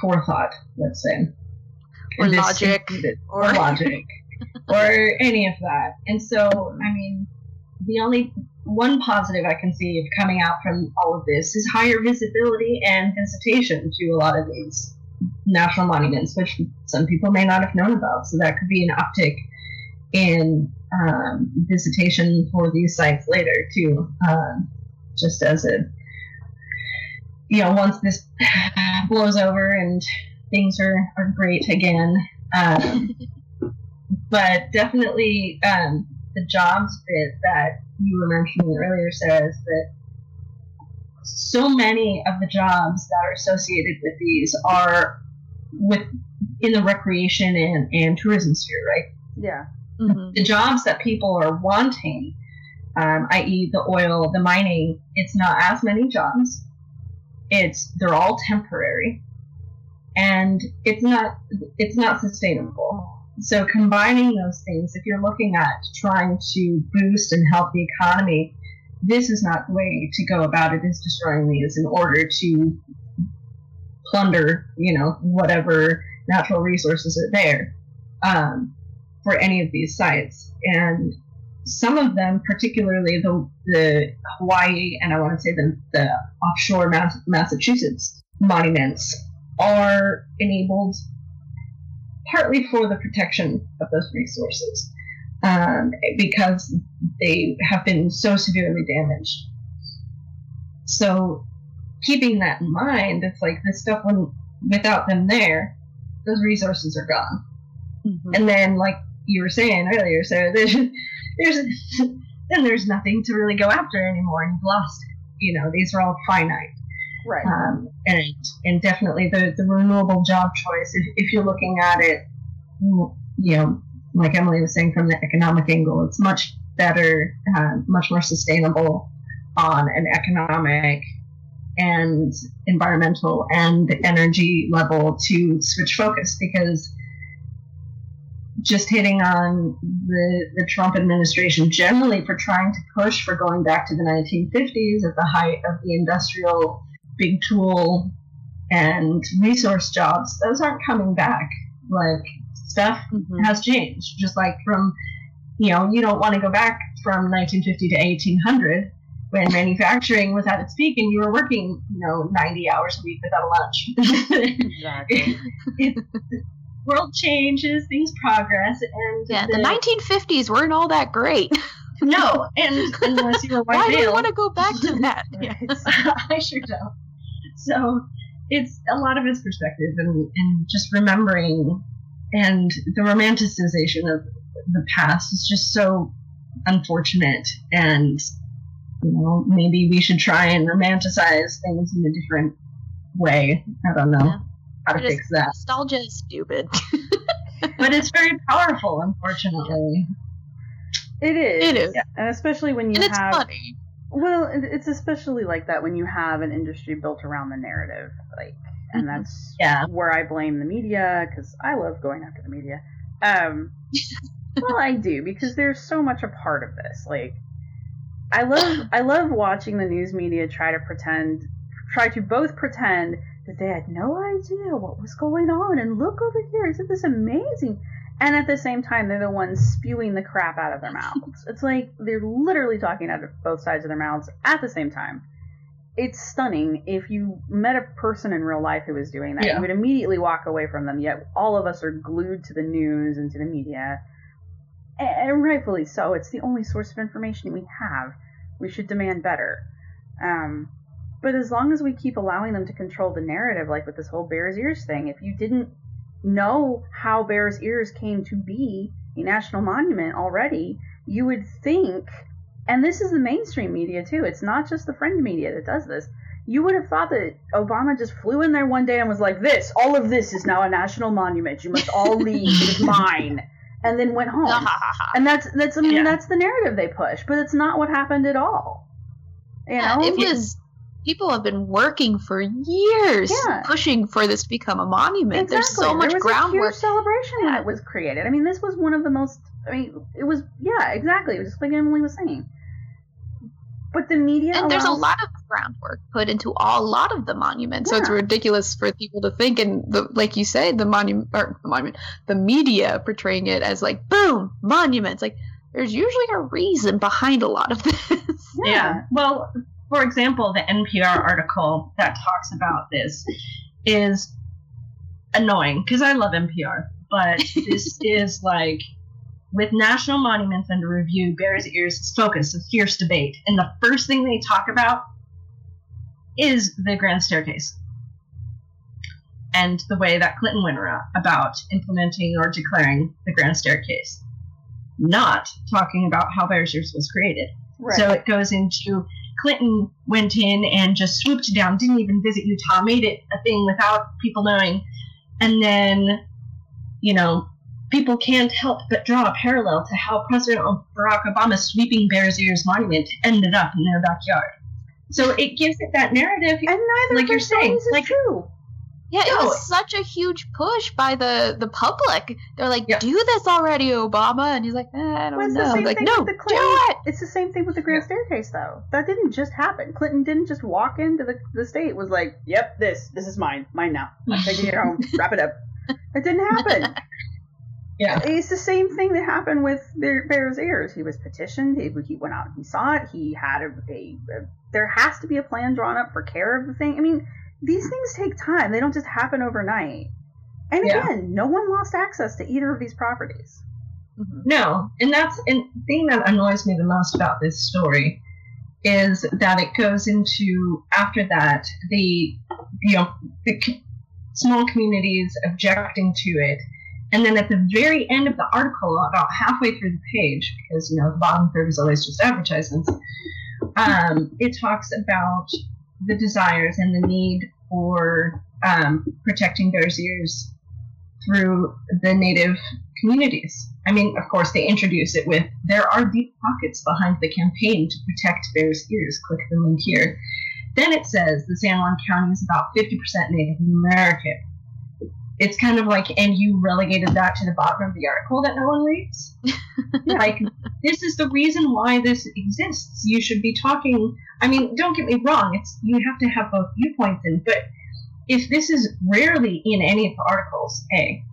forethought, let's say. Or logic. Or, or logic. or any of that. And so, I mean, the only one positive I can see of coming out from all of this is higher visibility and visitation to a lot of these national monuments, which some people may not have known about. So that could be an uptick in um, visitation for these sites later, too, um, just as a you know, once this blows over and things are, are great again. Um, but definitely um, the jobs bit that you were mentioning earlier, Sarah, is that so many of the jobs that are associated with these are with in the recreation and, and tourism sphere, right? Yeah. Mm-hmm. The jobs that people are wanting, um, i.e., the oil, the mining, it's not as many jobs it's they're all temporary. And it's not it's not sustainable. So combining those things if you're looking at trying to boost and help the economy this is not the way to go about it is destroying these in order to plunder you know whatever natural resources are there um, for any of these sites. And some of them, particularly the, the Hawaii and I want to say the, the offshore Mass- Massachusetts monuments, are enabled partly for the protection of those resources um, because they have been so severely damaged. So, keeping that in mind, it's like this stuff, when without them there, those resources are gone. Mm-hmm. And then, like you were saying earlier, so there's there's then there's nothing to really go after anymore, and you've lost it. You know, these are all finite. Right. Um, and and definitely the, the renewable job choice. If, if you're looking at it, you know, like Emily was saying from the economic angle, it's much better, uh, much more sustainable on an economic and environmental and energy level to switch focus because just hitting on the, the Trump administration generally for trying to push for going back to the 1950s at the height of the industrial big tool and resource jobs. Those aren't coming back. Like stuff mm-hmm. has changed. Just like from, you know, you don't want to go back from 1950 to 1800 when manufacturing was at its peak and you were working, you know, 90 hours a week without a lunch. exactly. it, world changes, things progress, and yeah, the, the 1950s weren't all that great. no, and unless you were white Why male, do you want to go back to that? I sure don't. So it's a lot of it's perspective and, and just remembering and the romanticization of the past is just so unfortunate and you know maybe we should try and romanticize things in a different way i don't know yeah how to fix that. Nostalgia is stupid. but it's very powerful, unfortunately. It is. It is. Yeah. And especially when you and have. It's funny. Well, it's especially like that when you have an industry built around the narrative, like, and mm-hmm. that's yeah. where I blame the media because I love going after the media. Um, well, I do because there's so much a part of this. Like, I love I love watching the news media try to pretend, try to both pretend that they had no idea what was going on. And look over here, isn't this amazing? and at the same time they're the ones spewing the crap out of their mouths. it's like they're literally talking out of both sides of their mouths at the same time. It's stunning. If you met a person in real life who was doing that, Yeah. you would immediately walk away from them. Yet all of us are glued to the news and to the media, and, and rightfully so. It's the only source of information we have. We should demand better. Um, but as long as we keep allowing them to control the narrative, like with this whole Bears Ears thing, if you didn't know how Bears Ears came to be a national monument already, you would think, and this is the mainstream media too, it's not just the friend media that does this. You would have thought that Obama just flew in there one day and was like, This, all of this is now a national monument. You must all leave. It is mine. And then went home. And that's that's I mean Yeah. that's the narrative they push, but it's not what happened at all. You Yeah, know? it was. People have been working for years Yeah. pushing for this to become a monument. There's so much there was A groundwork. huge celebration when Yeah. it was created. I mean, this was one of the most. I mean, it was yeah, exactly. It was just like Emily was saying. But the media and there's a lot of groundwork put into a lot of the monuments, so it's ridiculous for people to think. And the, like you say, the monument or the monument, the media portraying it as like boom monuments. Like there's usually a reason behind a lot of this. Yeah. Well, for example, the NPR article that talks about this is annoying because I love NPR, but this is like with national monuments under review, Bears Ears is focus of fierce debate, and the first thing they talk about is the Grand Staircase and the way that Clinton went around about implementing or declaring the Grand Staircase, not talking about how Bears Ears was created. Right. So it goes into Clinton went in and just swooped down, didn't even visit Utah, made it a thing without people knowing. And then, you know, people can't help but draw a parallel to how President Barack Obama's sweeping Bears Ears monument ended up in their backyard. So it gives it that narrative. and neither like you're saying, is like- true. Yeah, it No. was such a huge push by the the public. They're like, Yeah. "Do this already, Obama," and he's like, eh, "I don't Well, know." Like, no, the do it. It's the same thing with the Grand Staircase, though. That didn't just happen. Clinton didn't just walk into the the state was like, "Yep, this this is mine, mine now. I'm taking it home. Wrap it up." It didn't happen. Yeah. It's the same thing that happened with Bear- Bear's Ears. He was petitioned. He, he went out and he saw it. He had a, a, a. There has to be a plan drawn up for care of the thing. I mean, these things take time. They don't just happen overnight. And Yeah. again, no one lost access to either of these properties. No, and that's and the thing that annoys me the most about this story is that it goes into after that the you know the small communities objecting to it, and then at the very end of the article, about halfway through the page, because you know the bottom third is always just advertisements, um, it talks about the desires and the need for um, protecting Bears Ears through the native communities. I mean, of course, they introduce it with there are deep pockets behind the campaign to protect Bears Ears. Click the link here. Then it says the San Juan County is about 50% Native American. It's kind of like, and you relegated that to the bottom of the article that no one reads? Like, this is the reason why this exists. You should be talking. I mean, don't get me wrong, it's you have to have both viewpoints in, but if this is rarely in any of the articles, A.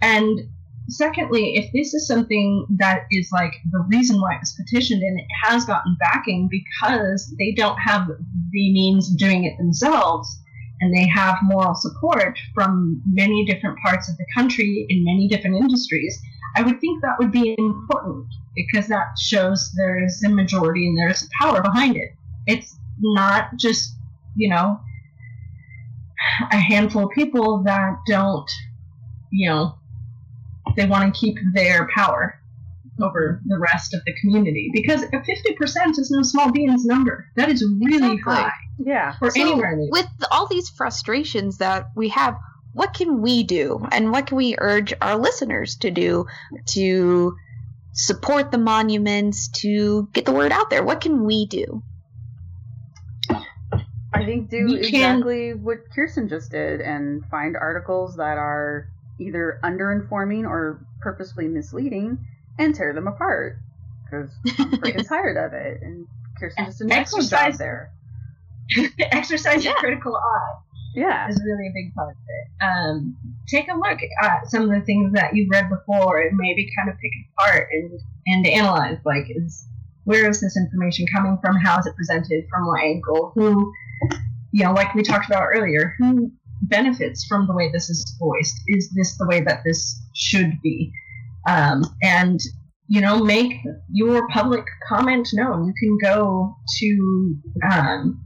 And secondly, if this is something that is like the reason why it was petitioned and it has gotten backing because they don't have the means of doing it themselves and they have moral support from many different parts of the country in many different industries, I would think that would be important because that shows there's a majority and there's power behind it. It's not just, you know, a handful of people that don't, you know, they want to keep their power over the rest of the community because 50% is no small beans number. That is really Exactly. high Yeah. for So, anywhere with all these frustrations that we have, what can we do, and what can we urge our listeners to do to support the monuments, to get the word out there? What can we do? I think do We can- exactly what Kirsten just did and find articles that are either underinforming or purposefully misleading and tear them apart. Because I'm freaking tired of it. And Kirsten just did an excellent job Exercise- there. exercise your Yeah. critical eye. Yeah. is really a big part of it. Um, take a look at some of the things that you've read before and maybe kind of pick it apart and and analyze like is where is this information coming from? How is it presented? From what angle? Who, you know, like we talked about earlier, who benefits from the way this is voiced? Is this the way that this should be? Um, and you know, make your public comment known. You can go to um,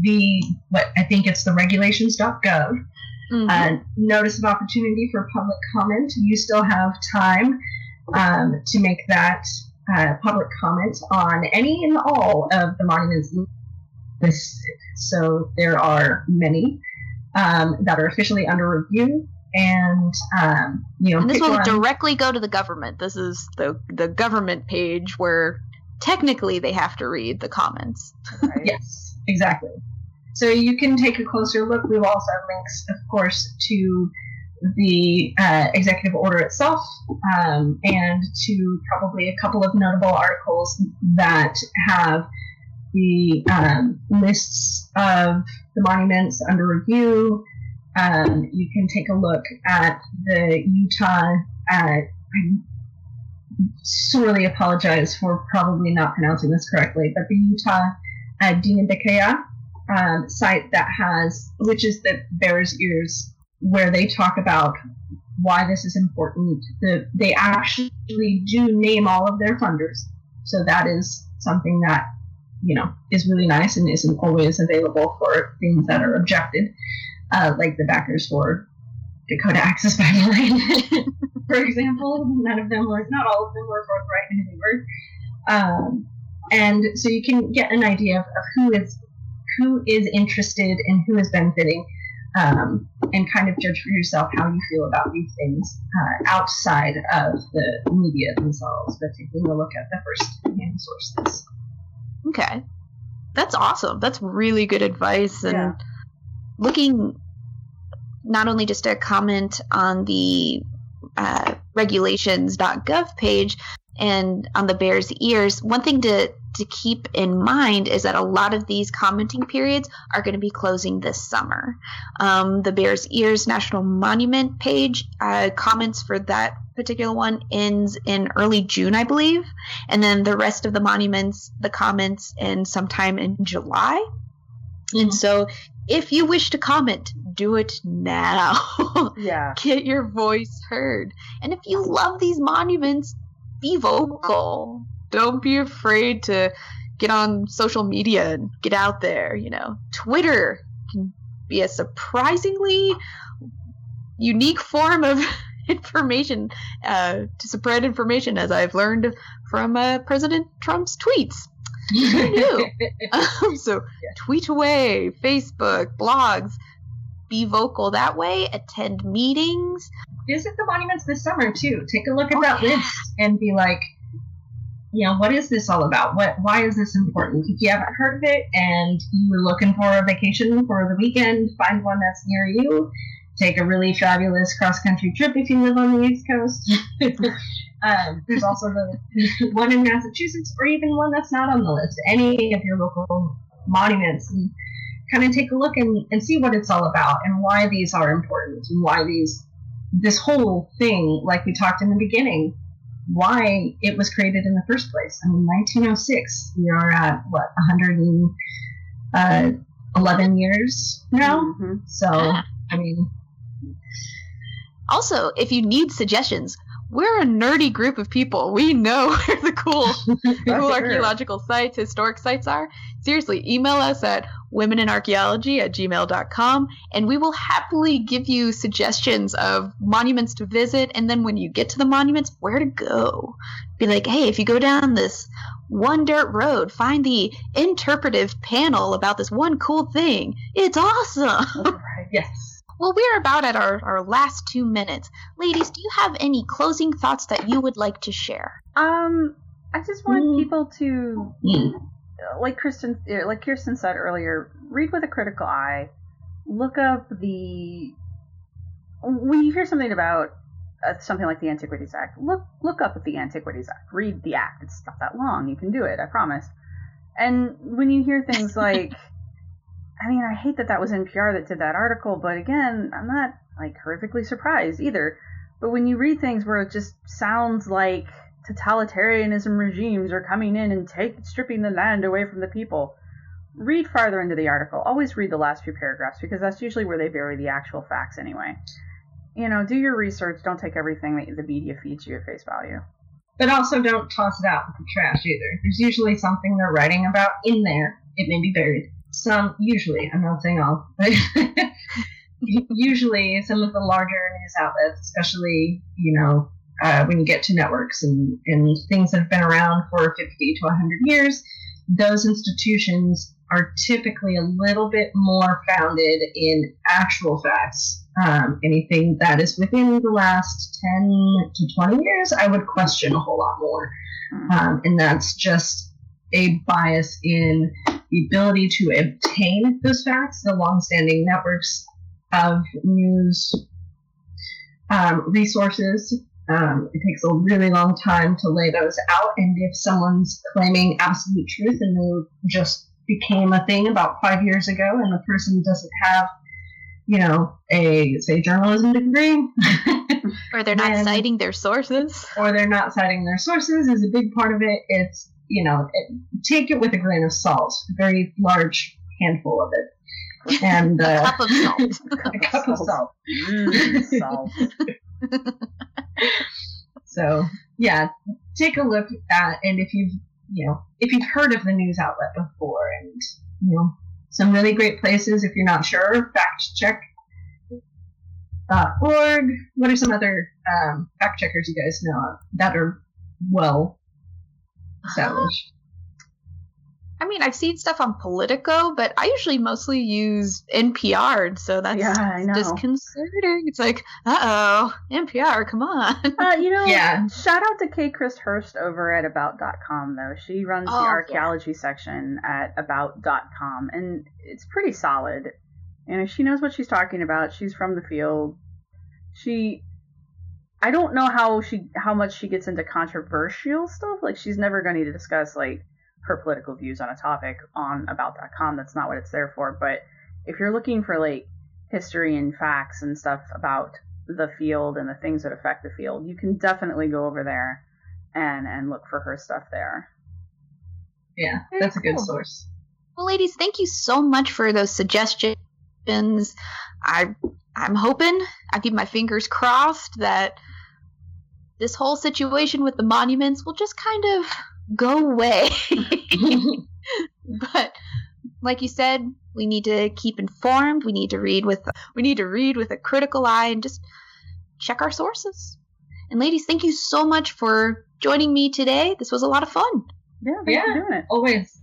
the what I think it's the regulations.gov. Mm-hmm. Uh, notice of opportunity for public comment. You still have time um, to make that uh, public comment on any and all of the monuments listed. So there are many um, that are officially under review. And um, you know, and this will one. directly go to the government. This is the the government page where technically they have to read the comments. Right. yes, exactly. So you can take a closer look. We've also have links, of course, to the uh, executive order itself um, and to probably a couple of notable articles that have the um, lists of the monuments under review. Um, you can take a look at the Utah. Uh, I sorely apologize for probably not pronouncing this correctly, but the Utah uh, Diné Bikéyah um, site that has, which is the Bears Ears where they talk about why this is important. The, they actually do name all of their funders, so that is something that you know is really nice and isn't always available for things that are objected, uh, like the backers for Dakota Access Pipeline, for example. None of them were, not all of them were forthright in any word. Um, and so you can get an idea of, of who is who is interested and who is benefiting um, and kind of judge for yourself how you feel about these things uh, outside of the media themselves, but taking a look at the first-hand sources. Okay, that's awesome. That's really good advice, and yeah. looking not only just a comment on the uh, regulations.gov page and on the Bears Ears. One thing to to keep in mind is that a lot of these commenting periods are going to be closing this summer. Um, the Bears Ears National Monument page uh, comments for that particular one ends in early June, I believe, and then the rest of the monuments, the comments, in sometime in July. Mm-hmm. And so, if you wish to comment, do it now. yeah. Get your voice heard. And if you love these monuments, be vocal don't be afraid to get on social media and get out there. You know, Twitter can be a surprisingly unique form of information uh, to spread information, as I've learned from uh, President Trump's tweets. Who knew? um, so tweet away, Facebook, blogs. Be vocal that way. Attend meetings. Visit the monuments this summer too. Take a look at oh, that yeah. list and be like, you know, what is this all about? What, why is this important? If you haven't heard of it and you were looking for a vacation for the weekend, find one that's near you. Take a really fabulous cross country trip if you live on the East Coast. um, there's also the one in Massachusetts, or even one that's not on the list. Any of your local monuments, and kind of take a look and, and see what it's all about and why these are important and why these this whole thing, like we talked in the beginning, why it was created in the first place. I mean, 1906, we are at what 111 uh, years now. Mm-hmm. So, I mean. Also, if you need suggestions, we're a nerdy group of people. We know where the cool, cool archaeological sites, historic sites are. Seriously, email us at womeninarchaeology at gmail.com and we will happily give you suggestions of monuments to visit. And then when you get to the monuments, where to go. Be like, hey, if you go down this one dirt road, find the interpretive panel about this one cool thing. It's awesome. Right. Yes. Well, we're about at our, our last two minutes. Ladies, do you have any closing thoughts that you would like to share? Um, I just want mm. people to, mm. like Kristen, uh, like Kirsten said earlier, read with a critical eye. Look up the. When you hear something about uh, something like the Antiquities Act, look look up at the Antiquities Act. Read the act. It's not that long. You can do it. I promise. And when you hear things like I mean, I hate that that was NPR that did that article, but again, I'm not like horrifically surprised either. But when you read things where it just sounds like totalitarianism regimes are coming in and take stripping the land away from the people, read farther into the article. Always read the last few paragraphs because that's usually where they bury the actual facts anyway. You know, do your research. Don't take everything that the media feeds you at face value. But also don't toss it out with the trash either. There's usually something they're writing about in there. It may be buried. Some, usually, I'm not saying all, but usually some of the larger news outlets, especially, you know, uh, when you get to networks and, and things that have been around for 50 to 100 years, those institutions are typically a little bit more founded in actual facts. Um, anything that is within the last 10 to 20 years, I would question a whole lot more. Um, and that's just a bias in the ability to obtain those facts. The longstanding networks of news um, resources. Um, it takes a really long time to lay those out, and if someone's claiming absolute truth and they just became a thing about five years ago, and the person doesn't have, you know, a say journalism degree, or they're not then, citing their sources, or they're not citing their sources, is a big part of it. It's you know, take it with a grain of salt, a very large handful of it and uh, a cup of salt. a cup of salt. Mm, salt. so yeah, take a look at, and if you've you know if you've heard of the news outlet before, and you know some really great places. If you're not sure, fact check. org. What are some other um, fact checkers you guys know of that are well established? I mean, I've seen stuff on Politico, but I usually mostly use NPR, so that's yeah, disconcerting. It's like, uh oh, NPR, come on. Uh, you know, yeah. shout out to K. Kris Hirst over at About.com, though. She runs oh, the archaeology yeah. section at About.com, and it's pretty solid. And she knows what she's talking about. She's from the field. She I don't know how she how much she gets into controversial stuff. Like she's never going to discuss like her political views on a topic on about.com. That's not what it's there for. But if you're looking for like history and facts and stuff about the field and the things that affect the field, you can definitely go over there and and look for her stuff there. Yeah, that's a good source. Well, ladies, thank you so much for those suggestions. I I'm hoping I keep my fingers crossed that this whole situation with the monuments will just kind of go away. but like you said, we need to keep informed. We need to read with we need to read with a critical eye and just check our sources. And ladies, thank you so much for joining me today. This was a lot of fun. Yeah, thanks yeah, for doing it. Always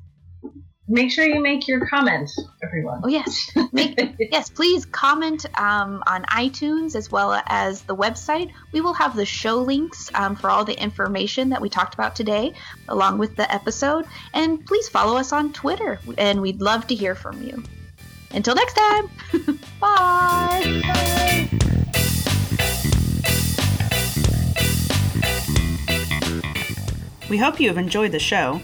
make sure you make your comment, everyone. Oh yes, make, yes, please comment um, on iTunes as well as the website. We will have the show links um, for all the information that we talked about today, along with the episode. And please follow us on Twitter, and we'd love to hear from you. Until next time, bye. bye. We hope you have enjoyed the show.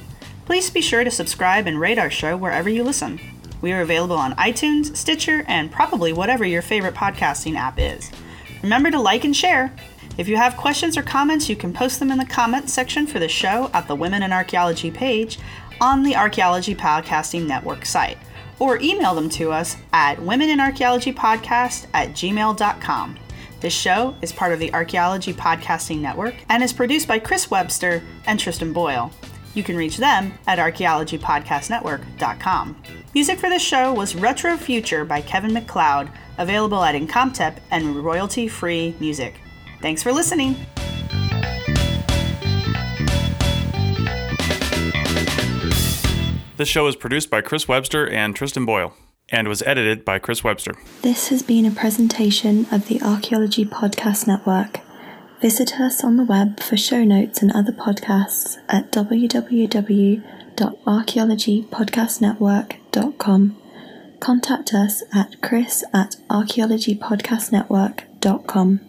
Please be sure to subscribe and rate our show wherever you listen. We are available on iTunes, Stitcher, and probably whatever your favorite podcasting app is. Remember to like and share. If you have questions or comments, you can post them in the comments section for the show at the Women in Archaeology page on the Archaeology Podcasting Network site, or email them to us at womeninarchaeologypodcast at gmail.com. This show is part of the Archaeology Podcasting Network and is produced by Chris Webster and Tristan Boyle. You can reach them at archaeologypodcastnetwork.com. Music for this show was Retro Future by Kevin MacLeod, available at Incompetech and royalty free music. Thanks for listening. This show is produced by Chris Webster and Tristan Boyle and was edited by Chris Webster. This has been a presentation of the Archaeology Podcast Network. Visit us on the web for show notes and other podcasts at www.archaeologypodcastnetwork.com. Contact us at chris at archaeologypodcastnetwork.com.